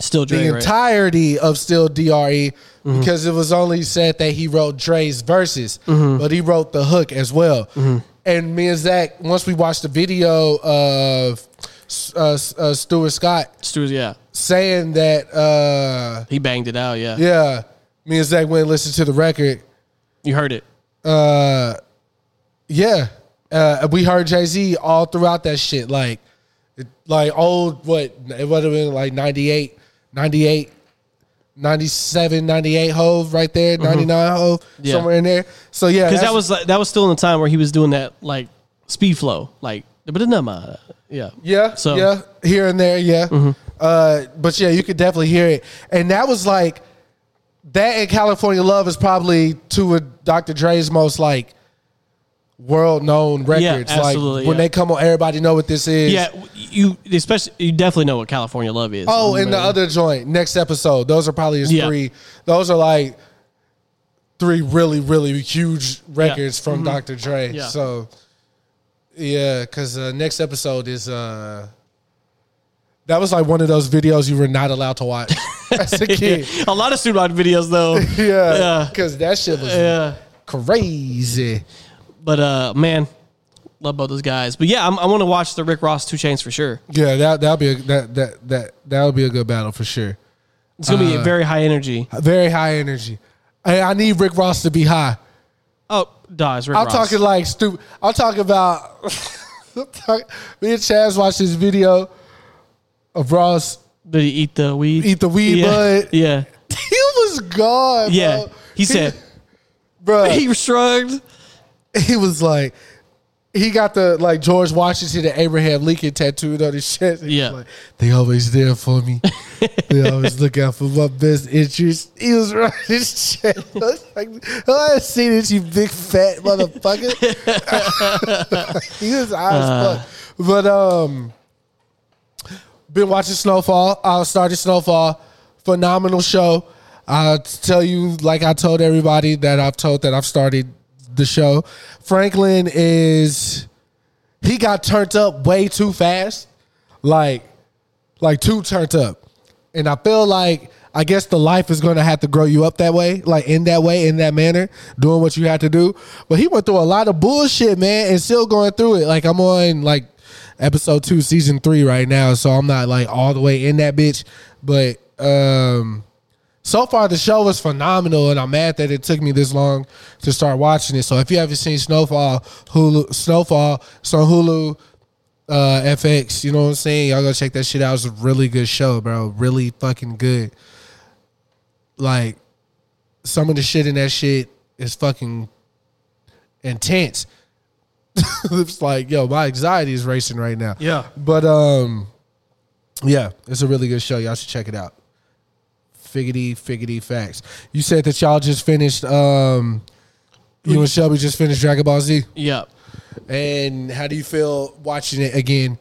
still the Dre, right? entirety of Still Dre because it was only said that he wrote Dre's verses, but he wrote the hook as well. And me and Zach, once we watched the video of uh, uh, Stuart Scott Stuart, yeah saying that, uh, he banged it out yeah yeah, me and Zach went and listened to the record. you heard it Uh, yeah, uh, we heard Jay Z all throughout that shit. Like, like old what it would have been like 98, 98, 97, 98 Hov right there, 99 Hov Mm-hmm. Yeah. somewhere in there. So yeah, because that was like, that was still in the time where he was doing that like speed flow like but yeah yeah, so- yeah, here and there, yeah. Mm-hmm. Uh, but yeah, you could definitely hear it, and that was like that and California Love is probably two of Dr. Dre's most like world known records. absolutely, like when yeah. they come on, everybody know what this is. Yeah, you especially you definitely know what California Love is. Oh, and the other joint, next episode. Those are probably his Yeah. three. Those are like three really, really huge records from Mhm. Dr. Dre. Yeah. So yeah, because uh, next episode is uh that was like one of those videos you were not allowed to watch as a kid. a lot of Dogg videos though. yeah, yeah, because that shit was yeah. crazy. But uh, man, love both those guys. But yeah, I'm, I want to watch the Rick Ross Two Chains for sure. Yeah, that that'll be a, that that that that'll be a good battle for sure. It's gonna be Uh, very high energy. Very high energy. I, I need Rick Ross to be high. Oh, dies Rick I'm Ross. talking like stupid. I'm talking about. I'm me and Chaz watched this video of Ross Did he eat the weed? eat the weed yeah. bud. Yeah, He was gone. yeah. bro. He said bro, he shrugged. he was like, he got the like George Washington and Abraham Lincoln tattooed on his chest. He was Yeah. like, they always there for me. they always look out for my best interest. He was right his chest. I was like, oh, I seen it, you big fat motherfucker. he was high as fuck. But um, been watching Snowfall. I started Snowfall. Phenomenal show. I'll tell you, like I told everybody that I've told that I've started the show. Franklin is he got turned up way too fast. Like like too turned up. And I feel like I guess the life is gonna have to grow you up that way, like in that way, in that manner, doing what you have to do. But he went through a lot of bullshit, man, and still going through it. Like I'm on like episode two, season three right now, so I'm not like all the way in that bitch. But um so far the show was phenomenal and I'm mad that it took me this long to start watching it. So if you haven't seen Snowfall, Hulu Snowfall, on Hulu uh FX, you know what I'm saying? Y'all go check that shit out. It's a really good show, bro. Really fucking good. Like some of the shit in that shit is fucking intense. it's like, yo, my anxiety is racing right now. Yeah. But um yeah, it's a really good show. Y'all should check it out. Figgity, figgity facts. You said that y'all just finished um you and Shelby just finished Dragon Ball Z. Yep. And how do you feel watching it again?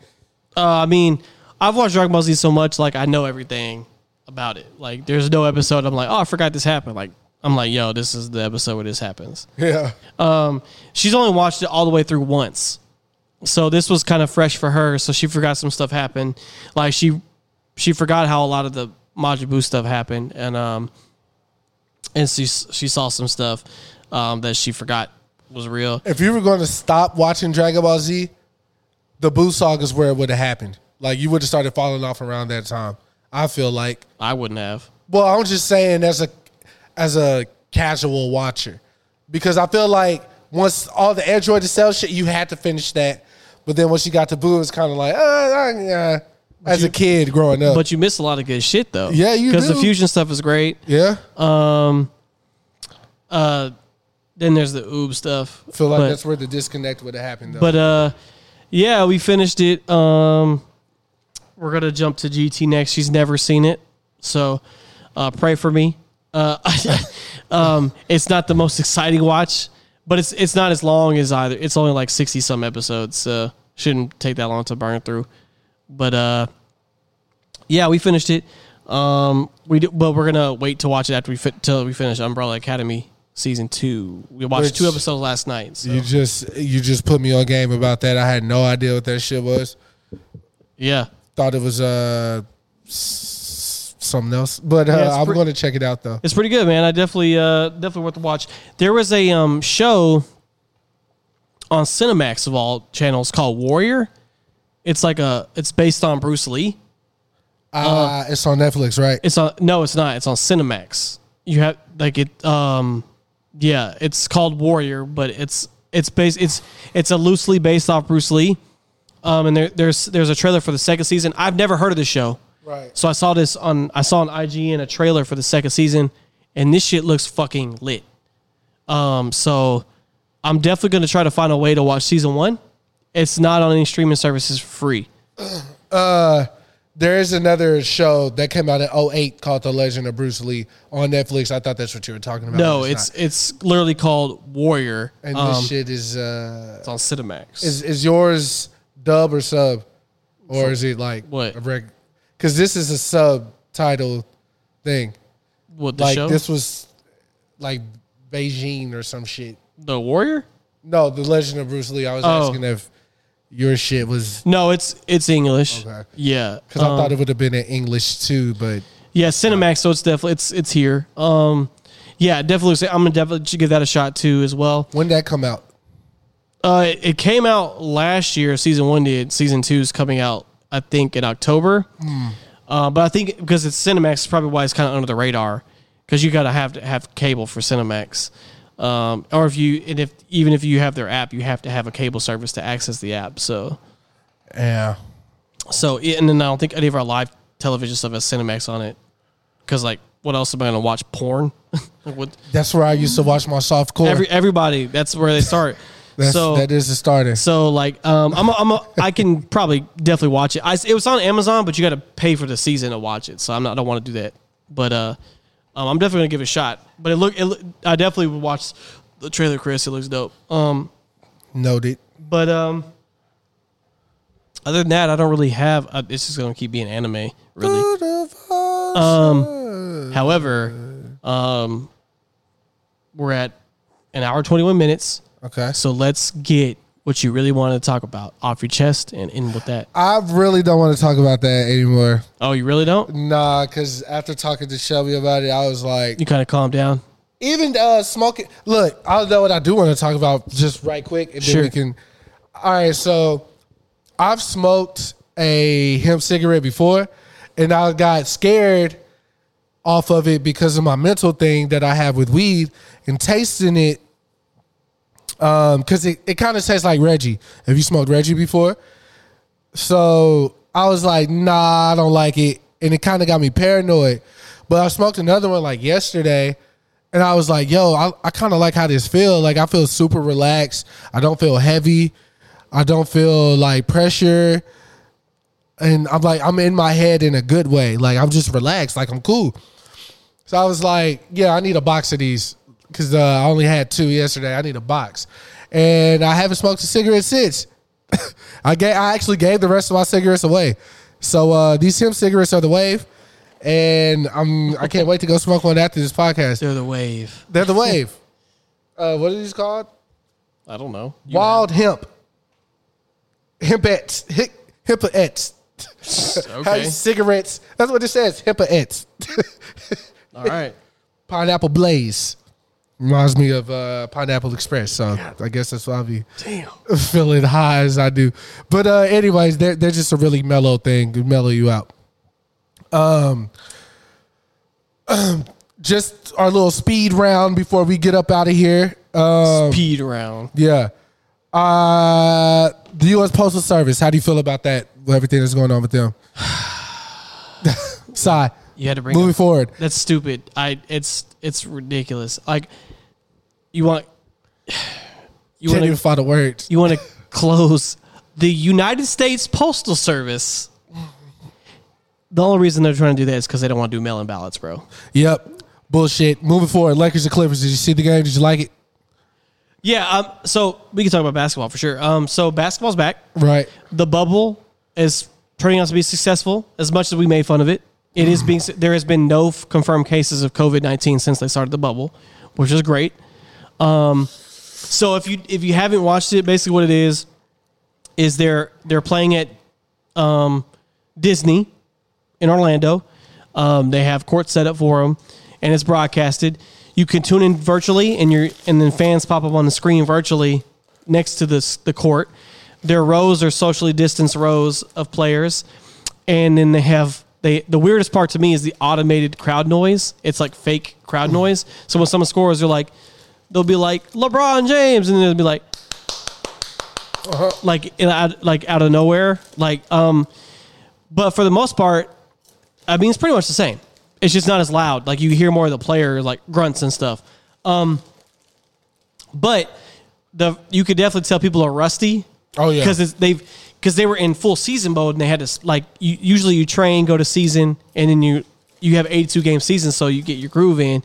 Uh, I mean, I've watched Dragon Ball Z so much, like I know everything about it. Like, there's no episode I'm like, oh, I forgot this happened. Like, I'm like, yo, this is the episode where this happens. Yeah. Um, she's only watched it all the way through once, so this was kind of fresh for her. So she forgot some stuff happened. Like she she forgot how a lot of the Majin Buu stuff happened, and um, and she she saw some stuff um that she forgot was real. If you were going to stop watching Dragon Ball Z, the Buu saga is where it would have happened. Like you would have started falling off around that time. I feel like. I wouldn't have. Well, I'm just saying as a as a casual watcher, because I feel like once all the Android to cell shit, you had to finish that. But then once you got to Buu, it's kind of like, uh, uh, yeah. As a kid growing up, But you miss a lot of good shit though. Yeah, you do. because the fusion stuff is great. yeah, Um, uh, then there's the Uub stuff. feel like but, that's where the disconnect would have happened. Though. But uh, yeah, we finished it. Um, we're gonna jump to GT next. She's never seen it, so uh, pray for me. Uh, um, it's not the most exciting watch, but it's it's not as long as either. It's only like sixty some episodes, so shouldn't take that long to burn through. But uh, yeah, we finished it. Um, we do, but we're gonna wait to watch it after we fit till we finish Umbrella Academy season two. We watched Which- two episodes last night. So. you just you just put me on game about that. I had no idea what that shit was. yeah. Thought it was uh something else, but uh, Yeah, I'm pre- going to check it out though. It's pretty good, man. I definitely, uh, definitely worth the watch. There was a um, show on Cinemax of all channels called Warrior. It's like a, it's based on Bruce Lee. Uh, it's on Netflix, right? It's on, no, it's not. It's on Cinemax. You have like it, um, yeah. It's called Warrior, but it's it's based, it's it's a loosely based off Bruce Lee. Um, and there, there's there's a trailer for the second season. I've never heard of this show. Right. So I saw this on I saw on IGN a trailer for the second season, and this shit looks fucking lit. Um, so I'm definitely gonna try to find a way to watch season one. It's not on any streaming services free. Uh, there is another show that came out in 08 called The Legend of Bruce Lee on Netflix. I thought that's what you were talking about. No, but it's not. it's literally called Warrior. and Um, this shit is uh it's on Cinemax. is is yours dub or sub, or is it like What? Because this is a subtitle thing. what the like show? this was like Beijing or some shit. the Warrior? No, The Legend of Bruce Lee. I was Oh. asking if your shit was No, it's it's English. Okay. Yeah, because I Um, thought it would have been in English too, but Yeah, Cinemax. So it's definitely it's it's here. Um, yeah, definitely. say- I'm gonna definitely give that a shot too as well. when did that come out? Uh, it, it came out last year. Season one did. Season two is coming out, I think, in October. Uh, but I think because it's Cinemax, it's probably why it's kind of under the radar. Because you gotta have to have cable for Cinemax, um, or if you and if even if you have their app, you have to have a cable service to access the app. So Yeah, so and then I don't think any of our live television stuff has Cinemax on it. Because like, what else am I gonna watch? Porn. like that's where I used to watch my soft core. Every everybody. That's where they start. That's, so that is the starter. So like, um, I'm a, I'm a, I can probably definitely watch it. I, it was on Amazon, but you got to pay for the season to watch it. So I'm not, I don't want to do that. But uh, um, I'm definitely gonna give it a shot. But it look, it, look- I definitely would watch the trailer, Chris. It looks dope. Um, Noted. but um, other than that, I don't really have. Uh, it's just gonna keep being anime, really. Um, however, um, we're at an hour twenty one minutes. Okay. So let's get what you really wanted to talk about off your chest and in with that. I really don't want to talk about that anymore. Oh, you really don't? Nah, because after talking to Shelby about it, I was like, You kind of calm down. even uh, smoking. Look, I know what I do want to talk about just right quick, and Sure. then we can. All right, so I've smoked a hemp cigarette before, and I got scared off of it because of my mental thing that I have with weed and tasting it. Um, because it, it kind of tastes like Reggie. Have you smoked Reggie before? So I was like, nah, I don't like it. And it kind of got me paranoid. But I smoked another one like yesterday. And I was like, yo, I, I kind of like how this feel. Like I feel super relaxed. I don't feel heavy. I don't feel like pressure. And I'm like, I'm in my head in a good way. Like I'm just relaxed. Like I'm cool. So I was like, yeah, I need a box of these because uh, I only had two yesterday. I need a box, and I haven't smoked a cigarette since. I gave, I actually gave the rest of my cigarettes away. So uh, these hemp cigarettes are the wave, and I'm I can't wait to go smoke one after this podcast. They're the wave. They're the wave. Uh, what are these called? I don't know. You Wild hemp. Hempettes. Hip, hippettes. Okay. Cigarettes. That's what it says. Hippettes. All right. Pineapple Blaze. Reminds me of uh, Pineapple Express. So I guess that's why I be Damn. feeling high as I do. But uh, anyways, they're, they're just a really mellow thing to mellow you out. Um, just our little speed round before we get up out of here. Um, Speed round. yeah. Uh, the U.S. Postal Service. How do you feel about that? Everything that's going on with them. Sigh. You had to bring Moving up- forward. That's stupid. I it's it's ridiculous. Like you want you Can't want even to find the words. you want to close the United States Postal Service. The only reason they're trying to do that is because they don't want to do mail-in ballots, bro. Yep. Bullshit. Moving forward. Lakers and Clippers. Did you see the game? Did you like it? Yeah. Um. So we can talk about basketball for sure. Um. So basketball's back. Right. The bubble is turning out to be successful. As much as we made fun of it, it is being. There has been no confirmed cases of COVID nineteen since they started the bubble, which is great. Um. So if you if you haven't watched it, basically what it is is they're they're playing at um, Disney in Orlando. Um, they have court set up for them, and it's broadcasted. You can tune in virtually, and your and then fans pop up on the screen virtually next to this the court. Their rows are socially distanced rows of players, and then they have they. The weirdest part to me is the automated crowd noise. It's like fake crowd noise. So when someone scores, they're like, they'll be like LeBron James, and then they'll be like, like in- out, like out of nowhere, like um. But for the most part, I mean, it's pretty much the same. It's just not as loud. Like you hear more of the player like grunts and stuff. Um, but the you could definitely tell people are rusty. Oh, yeah. because they've because they were in full season mode and they had to like you, usually you train, go to season, and then you you have eighty two game season, so you get your groove in.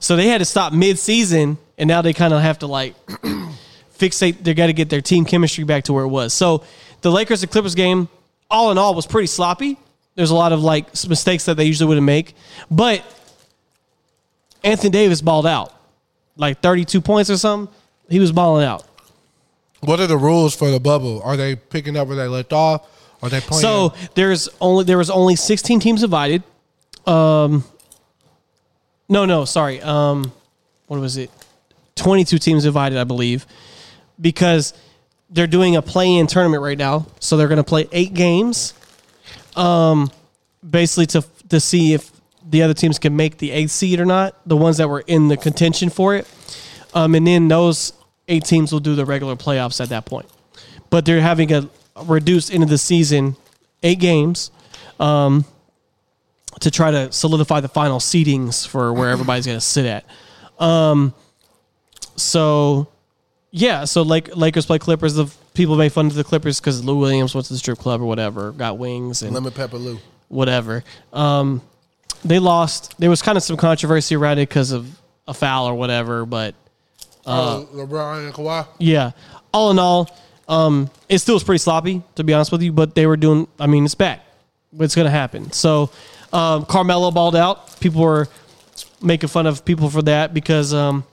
So they had to stop mid season, and now they kind of have to like fixate. They got to get their team chemistry back to where it was. So the Lakers and Clippers game, all in all, was pretty sloppy. There's a lot of like mistakes that they usually wouldn't make, but Anthony Davis balled out, like 32 points or something. He was balling out. What are the rules for the bubble? Are they picking up where they left off? Are they playing? So there's only there was only 16 teams divided. Um, no, no, sorry. Um, what was it? 22 teams divided, I believe, because they're doing a play-in tournament right now. So they're going to play eight games, um, basically to to see if the other teams can make the eighth seed or not. The ones that were in the contention for it, um, and then those eight teams will do the regular playoffs at that point. But they're having a reduced into the season eight games um, to try to solidify the final seedings for where everybody's going to sit at. Um, so yeah, so like Lakers play Clippers. The people make fun of the Clippers because Lou Williams went to the strip club or whatever, got wings and Lemon Pepper Lou. whatever. Um, they lost. There was kind of some controversy around it because of a foul or whatever, but oh, LeBron and Kawhi. yeah, all in all, um, it still was pretty sloppy to be honest with you. But they were doing. I mean, it's back. It's gonna happen. So um, Carmelo balled out. People were making fun of people for that because um,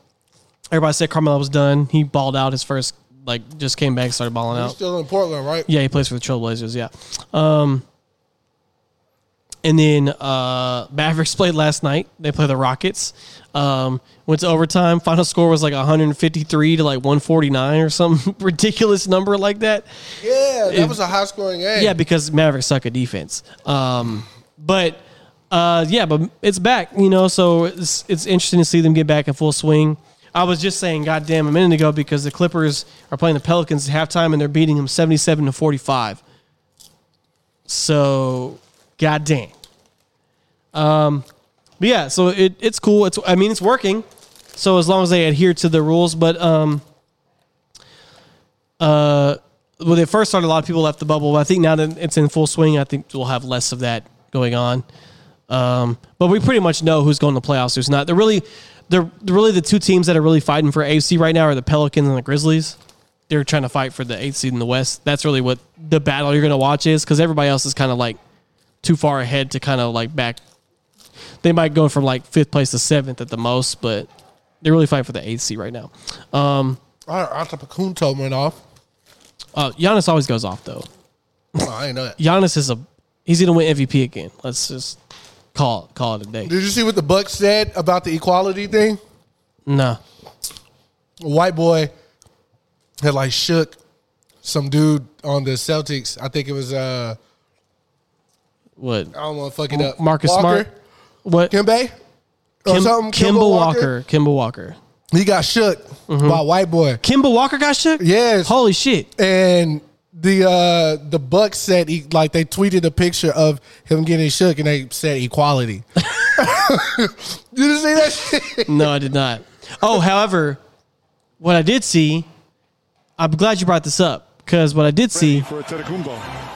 everybody said Carmelo was done. He balled out his first. Like, just came back, started balling He's out. still in Portland, right? Yeah, he plays for the Trailblazers. Yeah. Um, and then uh, Mavericks played last night. They play the Rockets. Um, went to overtime. Final score was like 153 to like 149 or some ridiculous number like that. Yeah, that was a high scoring game. Yeah, because Mavericks suck at defense. Um, but uh, yeah, but it's back. You know, so it's it's interesting to see them get back in full swing. I was just saying, goddamn, a minute ago because the Clippers are playing the Pelicans at halftime and they're beating them 77 to 45. So, goddamn. Um, but yeah, so it, it's cool. It's I mean it's working. So as long as they adhere to the rules, but um, uh, when it first started, a lot of people left the bubble. But I think now that it's in full swing, I think we'll have less of that going on. Um, but we pretty much know who's going to playoffs, who's not. They're really, they're, really the two teams that are really fighting for AFC right now are the Pelicans and the Grizzlies. They're trying to fight for the eighth seed in the West. That's really what the battle you're going to watch is because everybody else is kind of like too far ahead to kind of like back They might go from like fifth place to seventh at the most, but they're really fighting for the eighth seed right now. Um, Antetokounmpo went off. uh, Giannis always goes off though. Oh, I ain't know that. Giannis is a he's gonna win MVP again. Let's just call call it a day. Did you see what the Bucks said about the equality thing? No, A white boy had like shook some dude on the Celtics. I think it was uh what? I don't want to fuck it up. Marcus Walker? Smart. What? Kimbe? Or Kim, something? Kimba Kimball Walker. Kemba Walker. He got shook by a white boy. Kemba Walker got shook. Yes. Holy shit. And the uh the Bucks said he like they tweeted a picture of him getting shook and they said equality. you didn't see that shit? No, I did not. Oh, however, what I did see, I'm glad you brought this up because what I did see, for Antetokounmpo.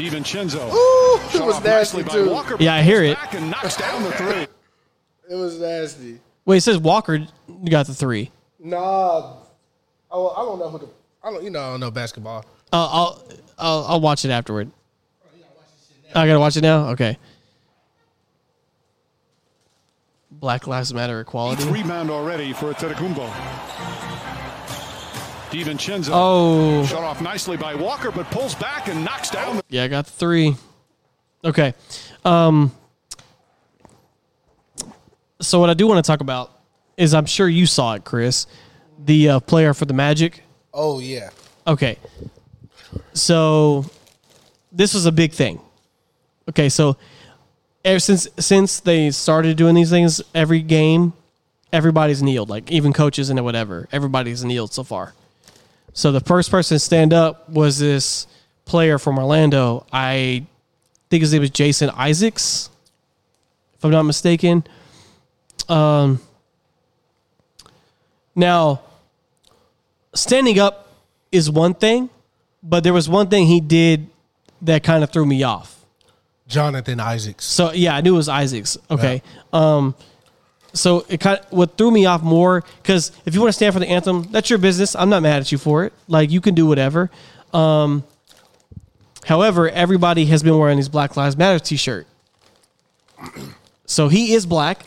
DiVincenzo. Ooh, it was nasty nicely too. Walker, Yeah, I hear it. And knocks down the three. It was nasty. wait, it says Walker got the three. Nah, oh, I don't know who the I don't you know I don't know basketball. Uh, I'll, I'll I'll watch it afterward. I gotta watch it now. Okay. Black Lives Matter equality. Rebound already for Antetokounmpo. DiVincenzo. Oh, Shot off nicely by Walker, but pulls back and knocks down the yeah, I got three. Okay. Um. So what I do want to talk about is I'm sure you saw it, Chris, the uh, player for the Magic. Oh yeah. Okay. So this was a big thing. Okay, so ever since since they started doing these things, every game, everybody's kneeled, like even coaches and whatever. Everybody's kneeled so far. So the first person to stand up was this player from Orlando. I think his name was Jason Isaacs, if I'm not mistaken. Um now standing up is one thing, but there was one thing he did that kind of threw me off. Jonathan Isaacs. So yeah, I knew it was Isaacs. Okay. Um, so it kind of what threw me off more because if you want to stand for the anthem, that's your business. I'm not mad at you for it. Like you can do whatever. Um, however, everybody has been wearing these Black Lives Matter T-shirt. So he is black,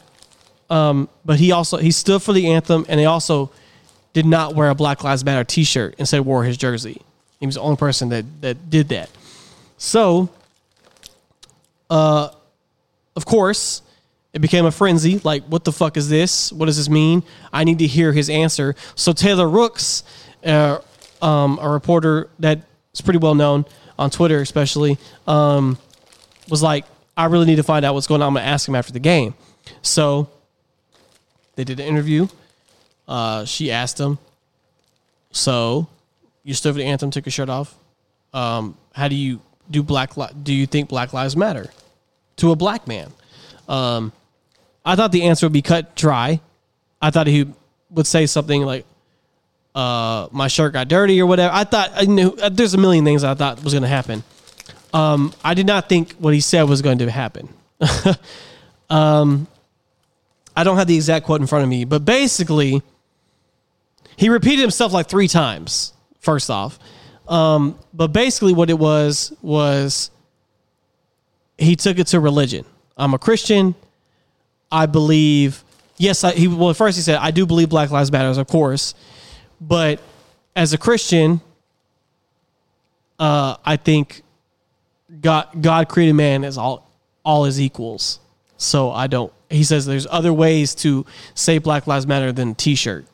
um, but he also he stood for the anthem, and he also did not wear a Black Lives Matter T-shirt. Instead, wore his jersey. He was the only person that that did that. So uh, of course, it became a frenzy. Like, what the fuck is this? What does this mean? I need to hear his answer. So Taylor Rooks, uh, um, a reporter that's pretty well known on Twitter, especially, um, was like, I really need to find out what's going on. I'm gonna ask him after the game. So they did an interview. Uh, she asked him, "So you stood for the anthem, took your shirt off. Um, how do you do black? Li- do you think Black Lives Matter?" to a black man. Um, I thought the answer would be cut dry. I thought he would say something like, uh, "My shirt got dirty" or whatever. I thought I knew uh, there's a million things I thought was going to happen. Um, I did not think what he said was going to happen. um, I don't have the exact quote in front of me, but basically, he repeated himself like three times. First off, um, but basically, what it was was he took it to religion. I'm a Christian. I believe. Yes, I, he well. at First, he said, "I do believe Black Lives Matters, of course, but as a Christian, uh, I think God God created man as all all his equals. So I don't. He says there's other ways to say Black Lives Matter than T-shirt.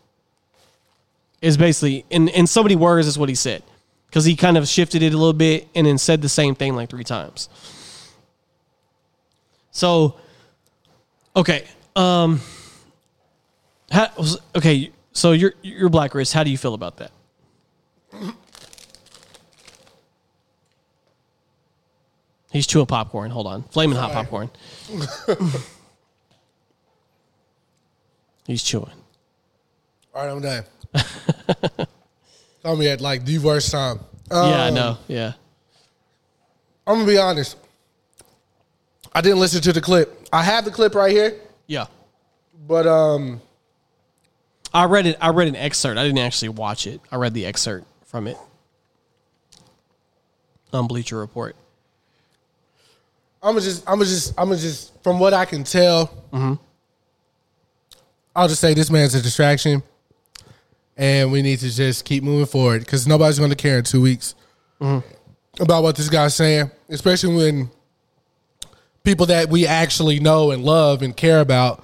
Is basically in in so many words is what he said because he kind of shifted it a little bit and then said the same thing like three times. So, okay, um, how, okay. So you're you're Black Chris. How do you feel about that? He's chewing popcorn. Hold on, flaming hot popcorn. He's chewing. All right, I'm done. Tell me at like the worst time. yeah, I Um, know. Yeah. I'm gonna be honest. I didn't listen to the clip. I have the clip right here, Yeah. but um, I read it. I read an excerpt. I didn't actually watch it. I read the excerpt from it on Bleacher Report. I'm gonna just, I'm gonna just, I'm gonna just, from what I can tell, Mm-hmm. I'll just say this man's a distraction, and we need to just keep moving forward because nobody's going to care in two weeks Mm-hmm. about what this guy's saying, especially when people that we actually know and love and care about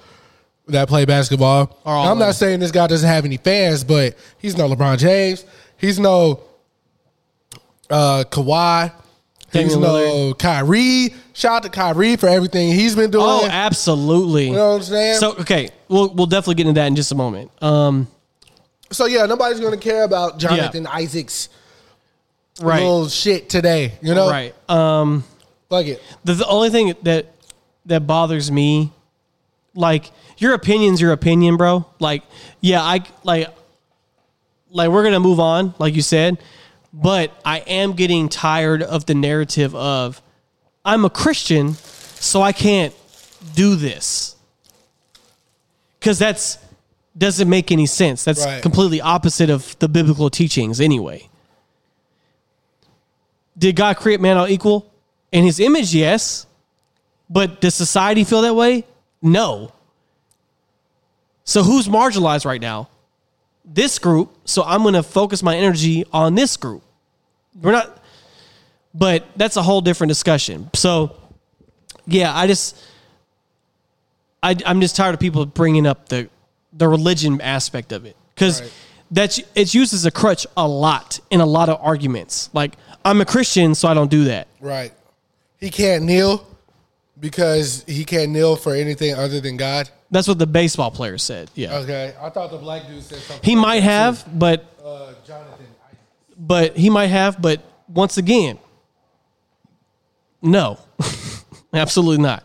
that play basketball. I'm not saying this guy doesn't have any fans, but he's no LeBron James. He's no uh, Kawhi. He's Damian no Kyrie. Shout out to Kyrie for everything he's been doing. Oh, absolutely. You know what I'm saying? So okay, we'll we'll definitely get into that in just a moment. Um, So yeah, nobody's gonna care about Jonathan Isaac's right, little shit today. You know, right. Um, Fuck it. the, the only thing that that bothers me, like your opinion's your opinion, bro. Like, yeah, I like, like we're gonna move on, like you said, but I am getting tired of the narrative of I'm a Christian, so I can't do this because that's doesn't make any sense. That's Right. completely opposite of the biblical teachings, anyway. Did God create man all equal? In his image, yes. But does society feel that way? No. So who's marginalized right now? This group. So I'm going to focus my energy on this group. We're not, but that's a whole different discussion. So, yeah, I just, I, I'm just tired of people bringing up the the religion aspect of it because Right. that's it's used as a crutch a lot in a lot of arguments. Like I'm a Christian, so I don't do that. Right. He can't kneel because he can't kneel for anything other than God. That's what the baseball player said. Yeah, Okay. I thought the black dude said something. he might have, too. but Uh, Jonathan. but he might have, but once again, no, absolutely not.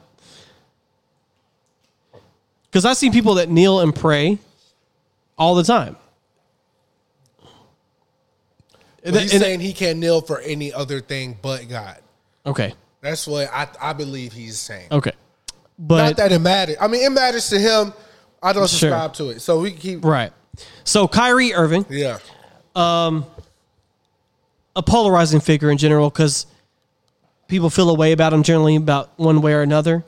Because I see people that kneel and pray all the time. But he's And- saying he can't kneel for any other thing but God. okay, That's what I, I believe he's saying. okay, Not but that it matters. I mean, it matters to him. I don't Sure. subscribe to it. So we keep. right. So Kyrie Irving, Yeah. Um a polarizing figure in general, because people feel a way about him generally about one way or another.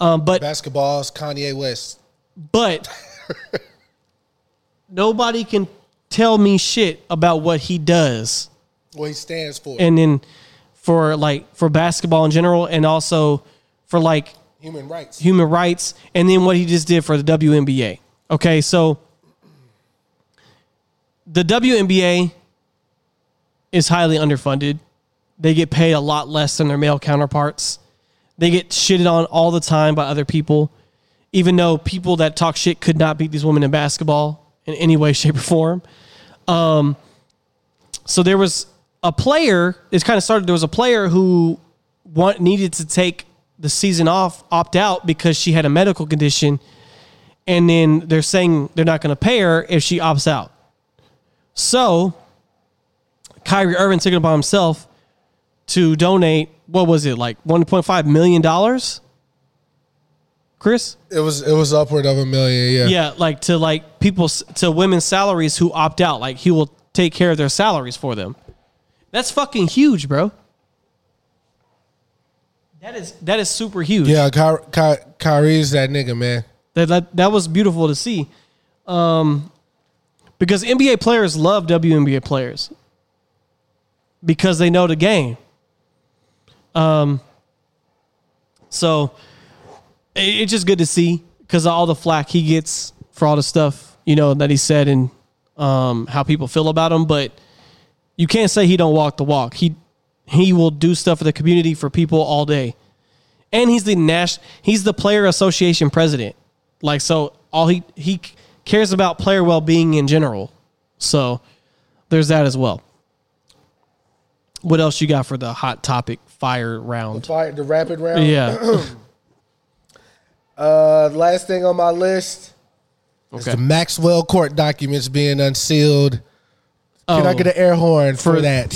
Um, but Basketballs, Kanye West. But nobody can tell me shit about what he does. What he stands for. And then for like for basketball in general and also for like human rights. human rights and then what he just did for the WNBA. Okay, so the WNBA is highly underfunded. They get paid a lot less than their male counterparts. They get shitted on all the time by other people, even though people that talk shit could not beat these women in basketball in any way, shape, or form. Um, so there was a player. It kind of started. There was a player who want, needed to take the season off, opt out because she had a medical condition, and then they're saying they're not going to pay her if she opts out. So Kyrie Irving took it upon himself to donate. What was it like? One point five million dollars. Chris, It was it was upward of a million. Yeah. yeah, like to like people to women's salaries who opt out. Like he will take care of their salaries for them. That's fucking huge, bro. That is that is super huge. Yeah. Ky- Ky- Kyrie's that nigga, man. That, that that was beautiful to see. Um, because NBA players love WNBA players because they know the game. Um, so it, it's just good to see because all the flack he gets for all the stuff you know that he said and um, how people feel about him. But you can't say he don't walk the walk. He he will do stuff for the community for people all day and he's the Nash. He's the player association president. Like so, all he he cares about player well being in general. So there's that as well. What else you got for the hot topic fire round? Fire the rapid round. Yeah. Uh, last thing on my list is Okay. the Maxwell court documents being unsealed. Can I get an air horn for, that,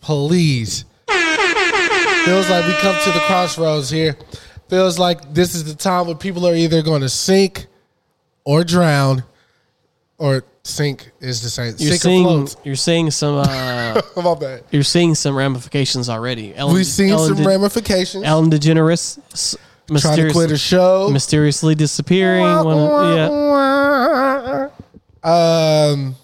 please? Feels like we come to the crossroads here. Feels like this is the time when people are either going to sink or drown, or Sink is the same. You're Sink seeing you're seeing some uh, My bad. you're seeing some ramifications already. Ellen, We've seen Ellen some De- ramifications. Ellen DeGeneres Trying to quit a show. mysteriously disappearing. Wanna- yeah, Um.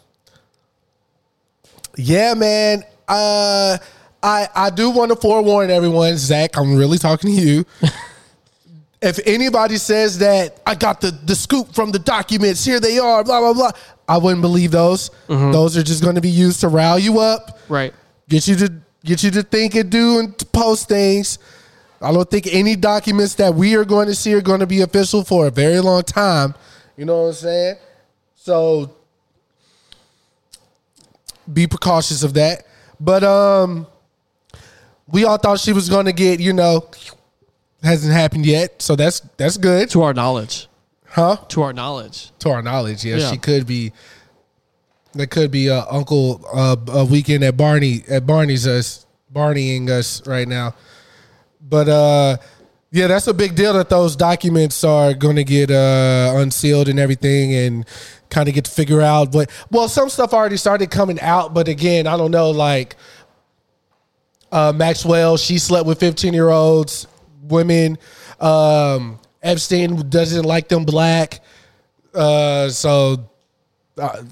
Yeah, man. Uh, I I do want to forewarn everyone, Zach. I'm really talking to you. if anybody says that I got the the scoop from the documents, here they are, blah blah blah. I wouldn't believe those. Those are just going to be used to rile you up, right. get you to get you to think and do and to post things. I don't think any documents that we are going to see are going to be official for a very long time. You know what I'm saying? So be precautious of that. But um we all thought she was going to get, you know, hasn't happened yet. So that's that's good. To our knowledge, Huh? to our knowledge. To our knowledge, yeah, Yeah. she could be that could be uh, Uncle uh, a weekend at Barney at Barney's us Barneying us right now. But uh yeah, that's a big deal that those documents are going to get uh, unsealed and everything, and kind of get to figure out what. Well, some stuff already started coming out, but again, I don't know. Like uh, Maxwell, she slept with fifteen year olds, women. Um, Epstein doesn't like them black, uh, so uh,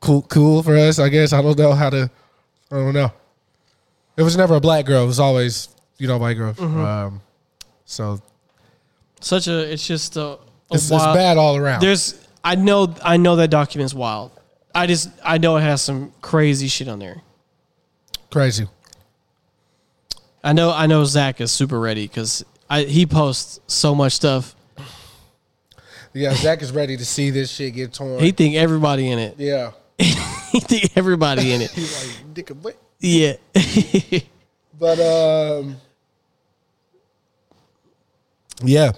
cool, cool for us, I guess. I don't know how to. I don't know. It was never a black girl. It was always you know white girl. Um, so Such a it's just a, a it's, it's bad all around. There's I know I know that document's wild. I just I know it has some crazy shit on there. Crazy. I know I know Zach is super ready because he posts so much stuff. Yeah, Zach is ready to see this shit get torn. He think everybody in it. yeah. he think everybody in it. He's like, dick? Yeah. But um, yeah,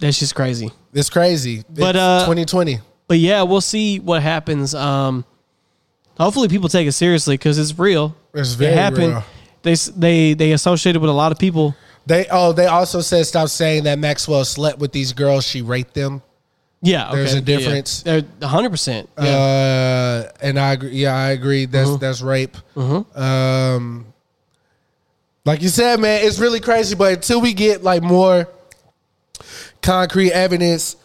That's just crazy. It's crazy. But, It's uh, 2020. But yeah, we'll see what happens. Um, hopefully, people take it seriously because it's real. It's very it happened. real. They they they associated with a lot of people. They oh they also said stop saying that Maxwell slept with these girls. She raped them. Yeah, There's a difference. Yeah, hundred percent. Uh, and I agree. Yeah, I agree. That's Uh-huh. that's rape. Um, like you said, man, it's really crazy. But until we get like more concrete evidence,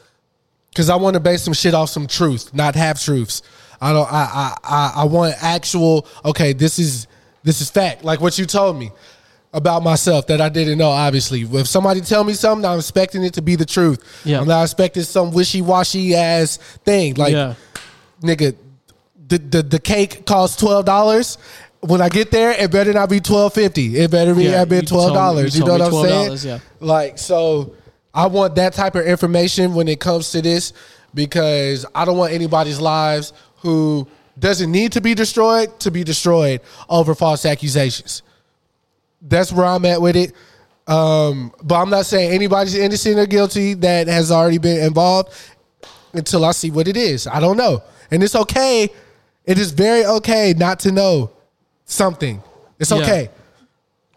because I want to base some shit off some truth, not half truths. I don't. I, I I I want actual. Okay, this is this is fact. Like what you told me about myself that I didn't know. Obviously, if somebody tell me something, I'm expecting it to be the truth. Yeah. I'm not expecting some wishy washy ass thing. Like yeah. nigga, the the, the cake costs twelve dollars. When I get there, it better not be twelve fifty. It better be Yeah, have been twelve dollars. you You, know what I'm saying? yeah. Like so, I want that type of information when it comes to this because I don't want anybody's lives who doesn't need to be destroyed to be destroyed over false accusations. That's where I'm at with it. Um, but I'm not saying anybody's innocent or guilty that has already been involved until I see what it is. I don't know. And it's okay. It is very okay not to know something. It's Yeah. okay.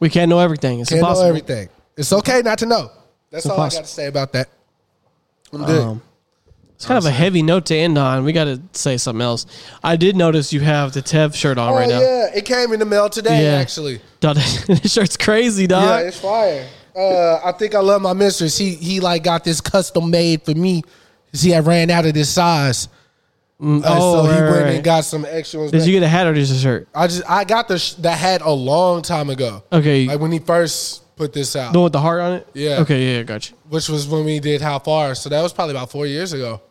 We can't know everything. It's Can't impossible. know everything. It's okay not to know. That's It's all I impossible. got to say about that. I'm good. Um, it's kind of a heavy note to end on. We got to say something else. I did notice you have the Tev shirt on oh right now. yeah, it came in the mail today. Yeah. Actually, Dog, this shirt's crazy, dog. yeah, it's fire. Uh, I think I love my mistress. He he like got this custom made for me. See, I ran out of this size. Uh, oh, so he right, went right. and got some extra ones. Did back. you get a hat or just a shirt? I just I got the sh- the hat a long time ago. Okay. like when he first put this out, The one with the heart on it? Yeah. Okay, yeah, gotcha. which was when we did How Far. So that was probably about four years ago.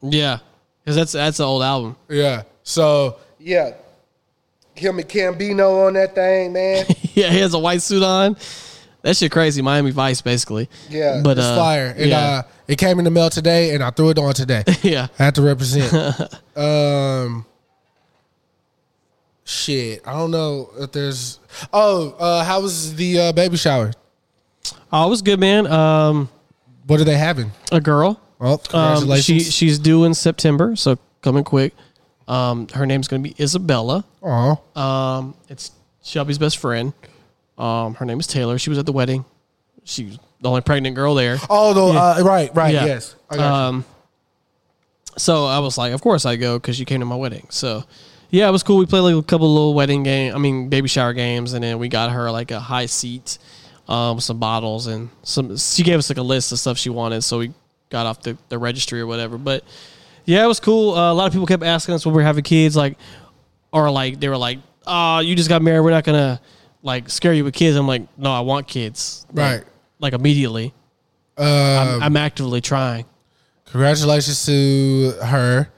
Yeah. Because that's that's an old album. Yeah. So yeah, him and Cambino on that thing, man. yeah, he has a white suit on. That shit crazy. Miami Vice, basically. Yeah, But, it's uh, fire. And yeah. uh, it came in the mail today, and I threw it on today. Yeah. I had to represent. um, shit, I don't know if there's. Oh, uh, how was the uh, baby shower? Oh, it was good, man. Um, What are they having? a girl. Well, Um, congratulations. she she's due in September, so coming quick. Um, her name's gonna be Isabella. Aw. Um, it's Shelby's best friend. Um, her name is Taylor. She was at the wedding. She was the only pregnant girl there. Oh, the, Yeah. uh, right, right, Yeah. yes. I got you. Um, So I was like, of course I go because you came to my wedding. So yeah, it was cool. We played like a couple little wedding game. I mean, baby shower games, and then we got her like a high seat, um, some bottles and some. She gave us like a list of stuff she wanted, so we got off the, the registry or whatever. But yeah, it was cool. Uh, a lot of people kept asking us when we were having kids, like, or like they were like, "Oh, you just got married. We're not gonna like scare you with kids." I'm like, "No, I want kids." Like- Right. Like immediately. Um, I'm, I'm actively trying. Congratulations to her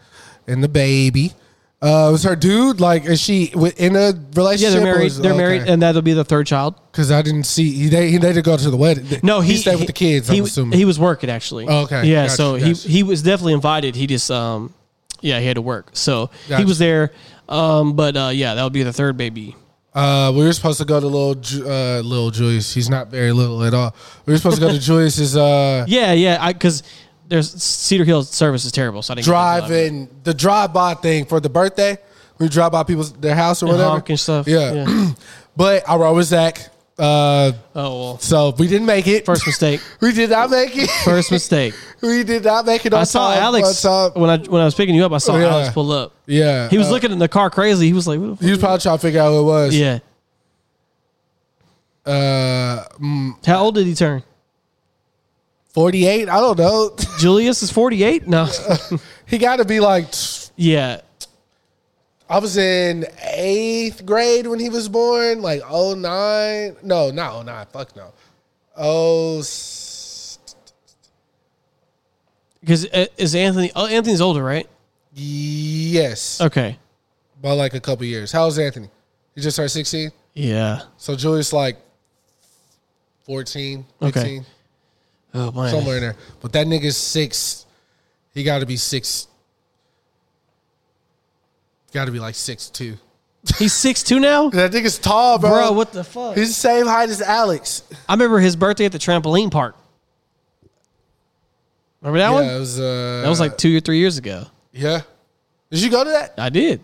and the baby. Uh, was her dude like? Is she wi- in a relationship? Yeah, they're married. They're married, and that'll be the third child. Because I didn't see he they, he didn't go to the wedding. No, he, stayed with the kids. He, I'm assuming he was working actually. Oh, okay. Yeah, Gotcha, so gotcha. he he was definitely invited. He just um, yeah, he had to work, so he Gotcha. was there. Um, but uh, yeah, that would be the third baby. Uh, we were supposed to go to little Ju- uh, little Julius. He's not very little at all. We were supposed to go to Julius's uh, Yeah, yeah, I because there's Cedar Hill service is terrible, so I didn't get to drive the drive-by thing for the birthday. We drive by people's their house or And whatever. and stuff. Yeah, Yeah. but I rode with Zach. Uh, Oh well, so we didn't make it. first mistake. we did not make it. First mistake. we did not make it. On I saw time, Alex time. when I when I was picking you up. I saw Yeah. Alex pull up. Yeah, He was uh, looking in the car crazy. He was like, what the He was probably trying to figure out who it was. "Yeah." Uh, mm, How old did he turn? Forty-eight. I don't know. Julius is forty eight. No. he got to be like. yeah. I was in eighth grade when he was born, like oh nine. No, not oh nine. Fuck no. Oh, Because uh, is Anthony? Oh, Anthony's older, right? yes. Okay. By like a couple years. How's Anthony? He just turned 16? Yeah. So Julius like 14, 15, Okay. Oh man. somewhere in there. But that nigga's six. He got to be six. Got to be like six two. He's six two now. That nigga's tall, bro. Bro, what the fuck? He's the same height as Alex. I remember his birthday at the trampoline park. Remember that yeah, one? it was. Uh, That was like two or three years ago. Yeah. Did you go to that? I did.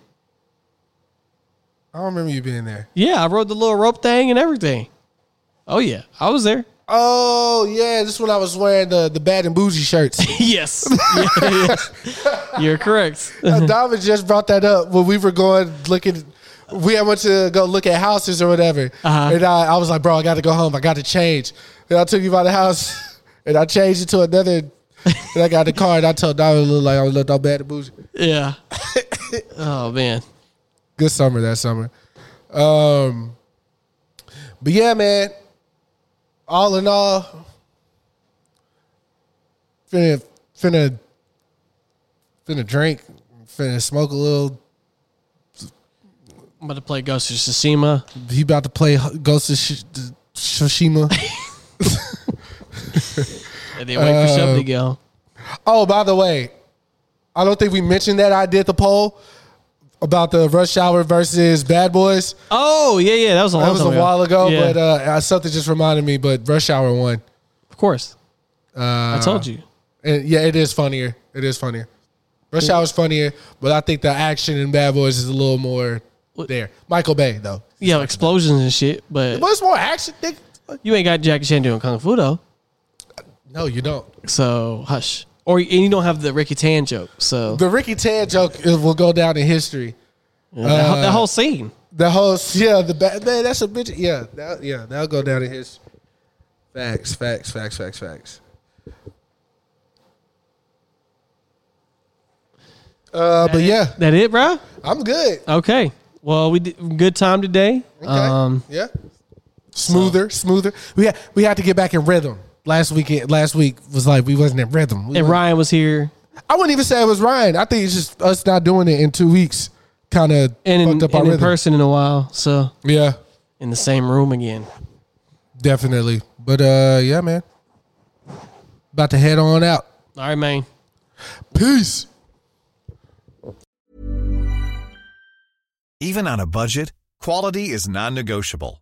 I don't remember you being there. Yeah, I rode the little rope thing and everything. Oh yeah, I was there. Oh yeah, this is when I was wearing the the bad and bougie shirts. yes. Yeah, yes. You're correct. David just brought that up when we were going looking. We had went to go look at houses or whatever, Uh-huh. and I, I was like, "Bro, I got to go home. I got to change." And I took you by the house, and I changed it to another. and I got the car, and I told David, "Look like I looked all bad and bougie." Yeah. oh man. Good summer that summer. Um, but yeah, man. All in all, finna finna finna drink, finna smoke a little. I'm about to play Ghost of Tsushima. He about to play Ghost of Sh- Tsushima. And then wait for Uh, Shub to go. oh, by the way, I don't think we mentioned that I did the poll about the Rush Hour versus Bad Boys. Oh yeah, yeah. That was a long That was a while ago, Yeah, but uh, something just reminded me. But Rush Hour won. of course. Uh, I told you. And yeah, it is funnier. It is funnier. Rush Hour's funnier, but I think the action in Bad Boys is a little more there. Michael Bay though, Yeah, explosions and shit. But but it's more action. Nigga. you ain't got Jackie Chan doing kung fu though. No, you don't. So hush. Or and you don't have the Ricky Tan joke. So The Ricky Tan joke is- will go down in history. that, whole- that Uh, whole scene. The whole yeah, the bad man. That's a bitch. Yeah, that, yeah, that'll go down in his facts, facts, facts, facts, facts. Uh, but yeah, That it, bro? I'm good. Okay. Well, we did good time today. Okay. Um, yeah, smoother, smoother. We had we had to get back in rhythm. Last week, last week was like we wasn't in rhythm. We and Ryan was here, I wouldn't even say it was Ryan. I think it's just us not doing it in two weeks. Kind of and in, fucked up our and in rhythm. person in a while. So Yeah, in the same room again. definitely. But uh, yeah, man. About to head on out. All right, man. Peace. Even on a budget, quality is non-negotiable.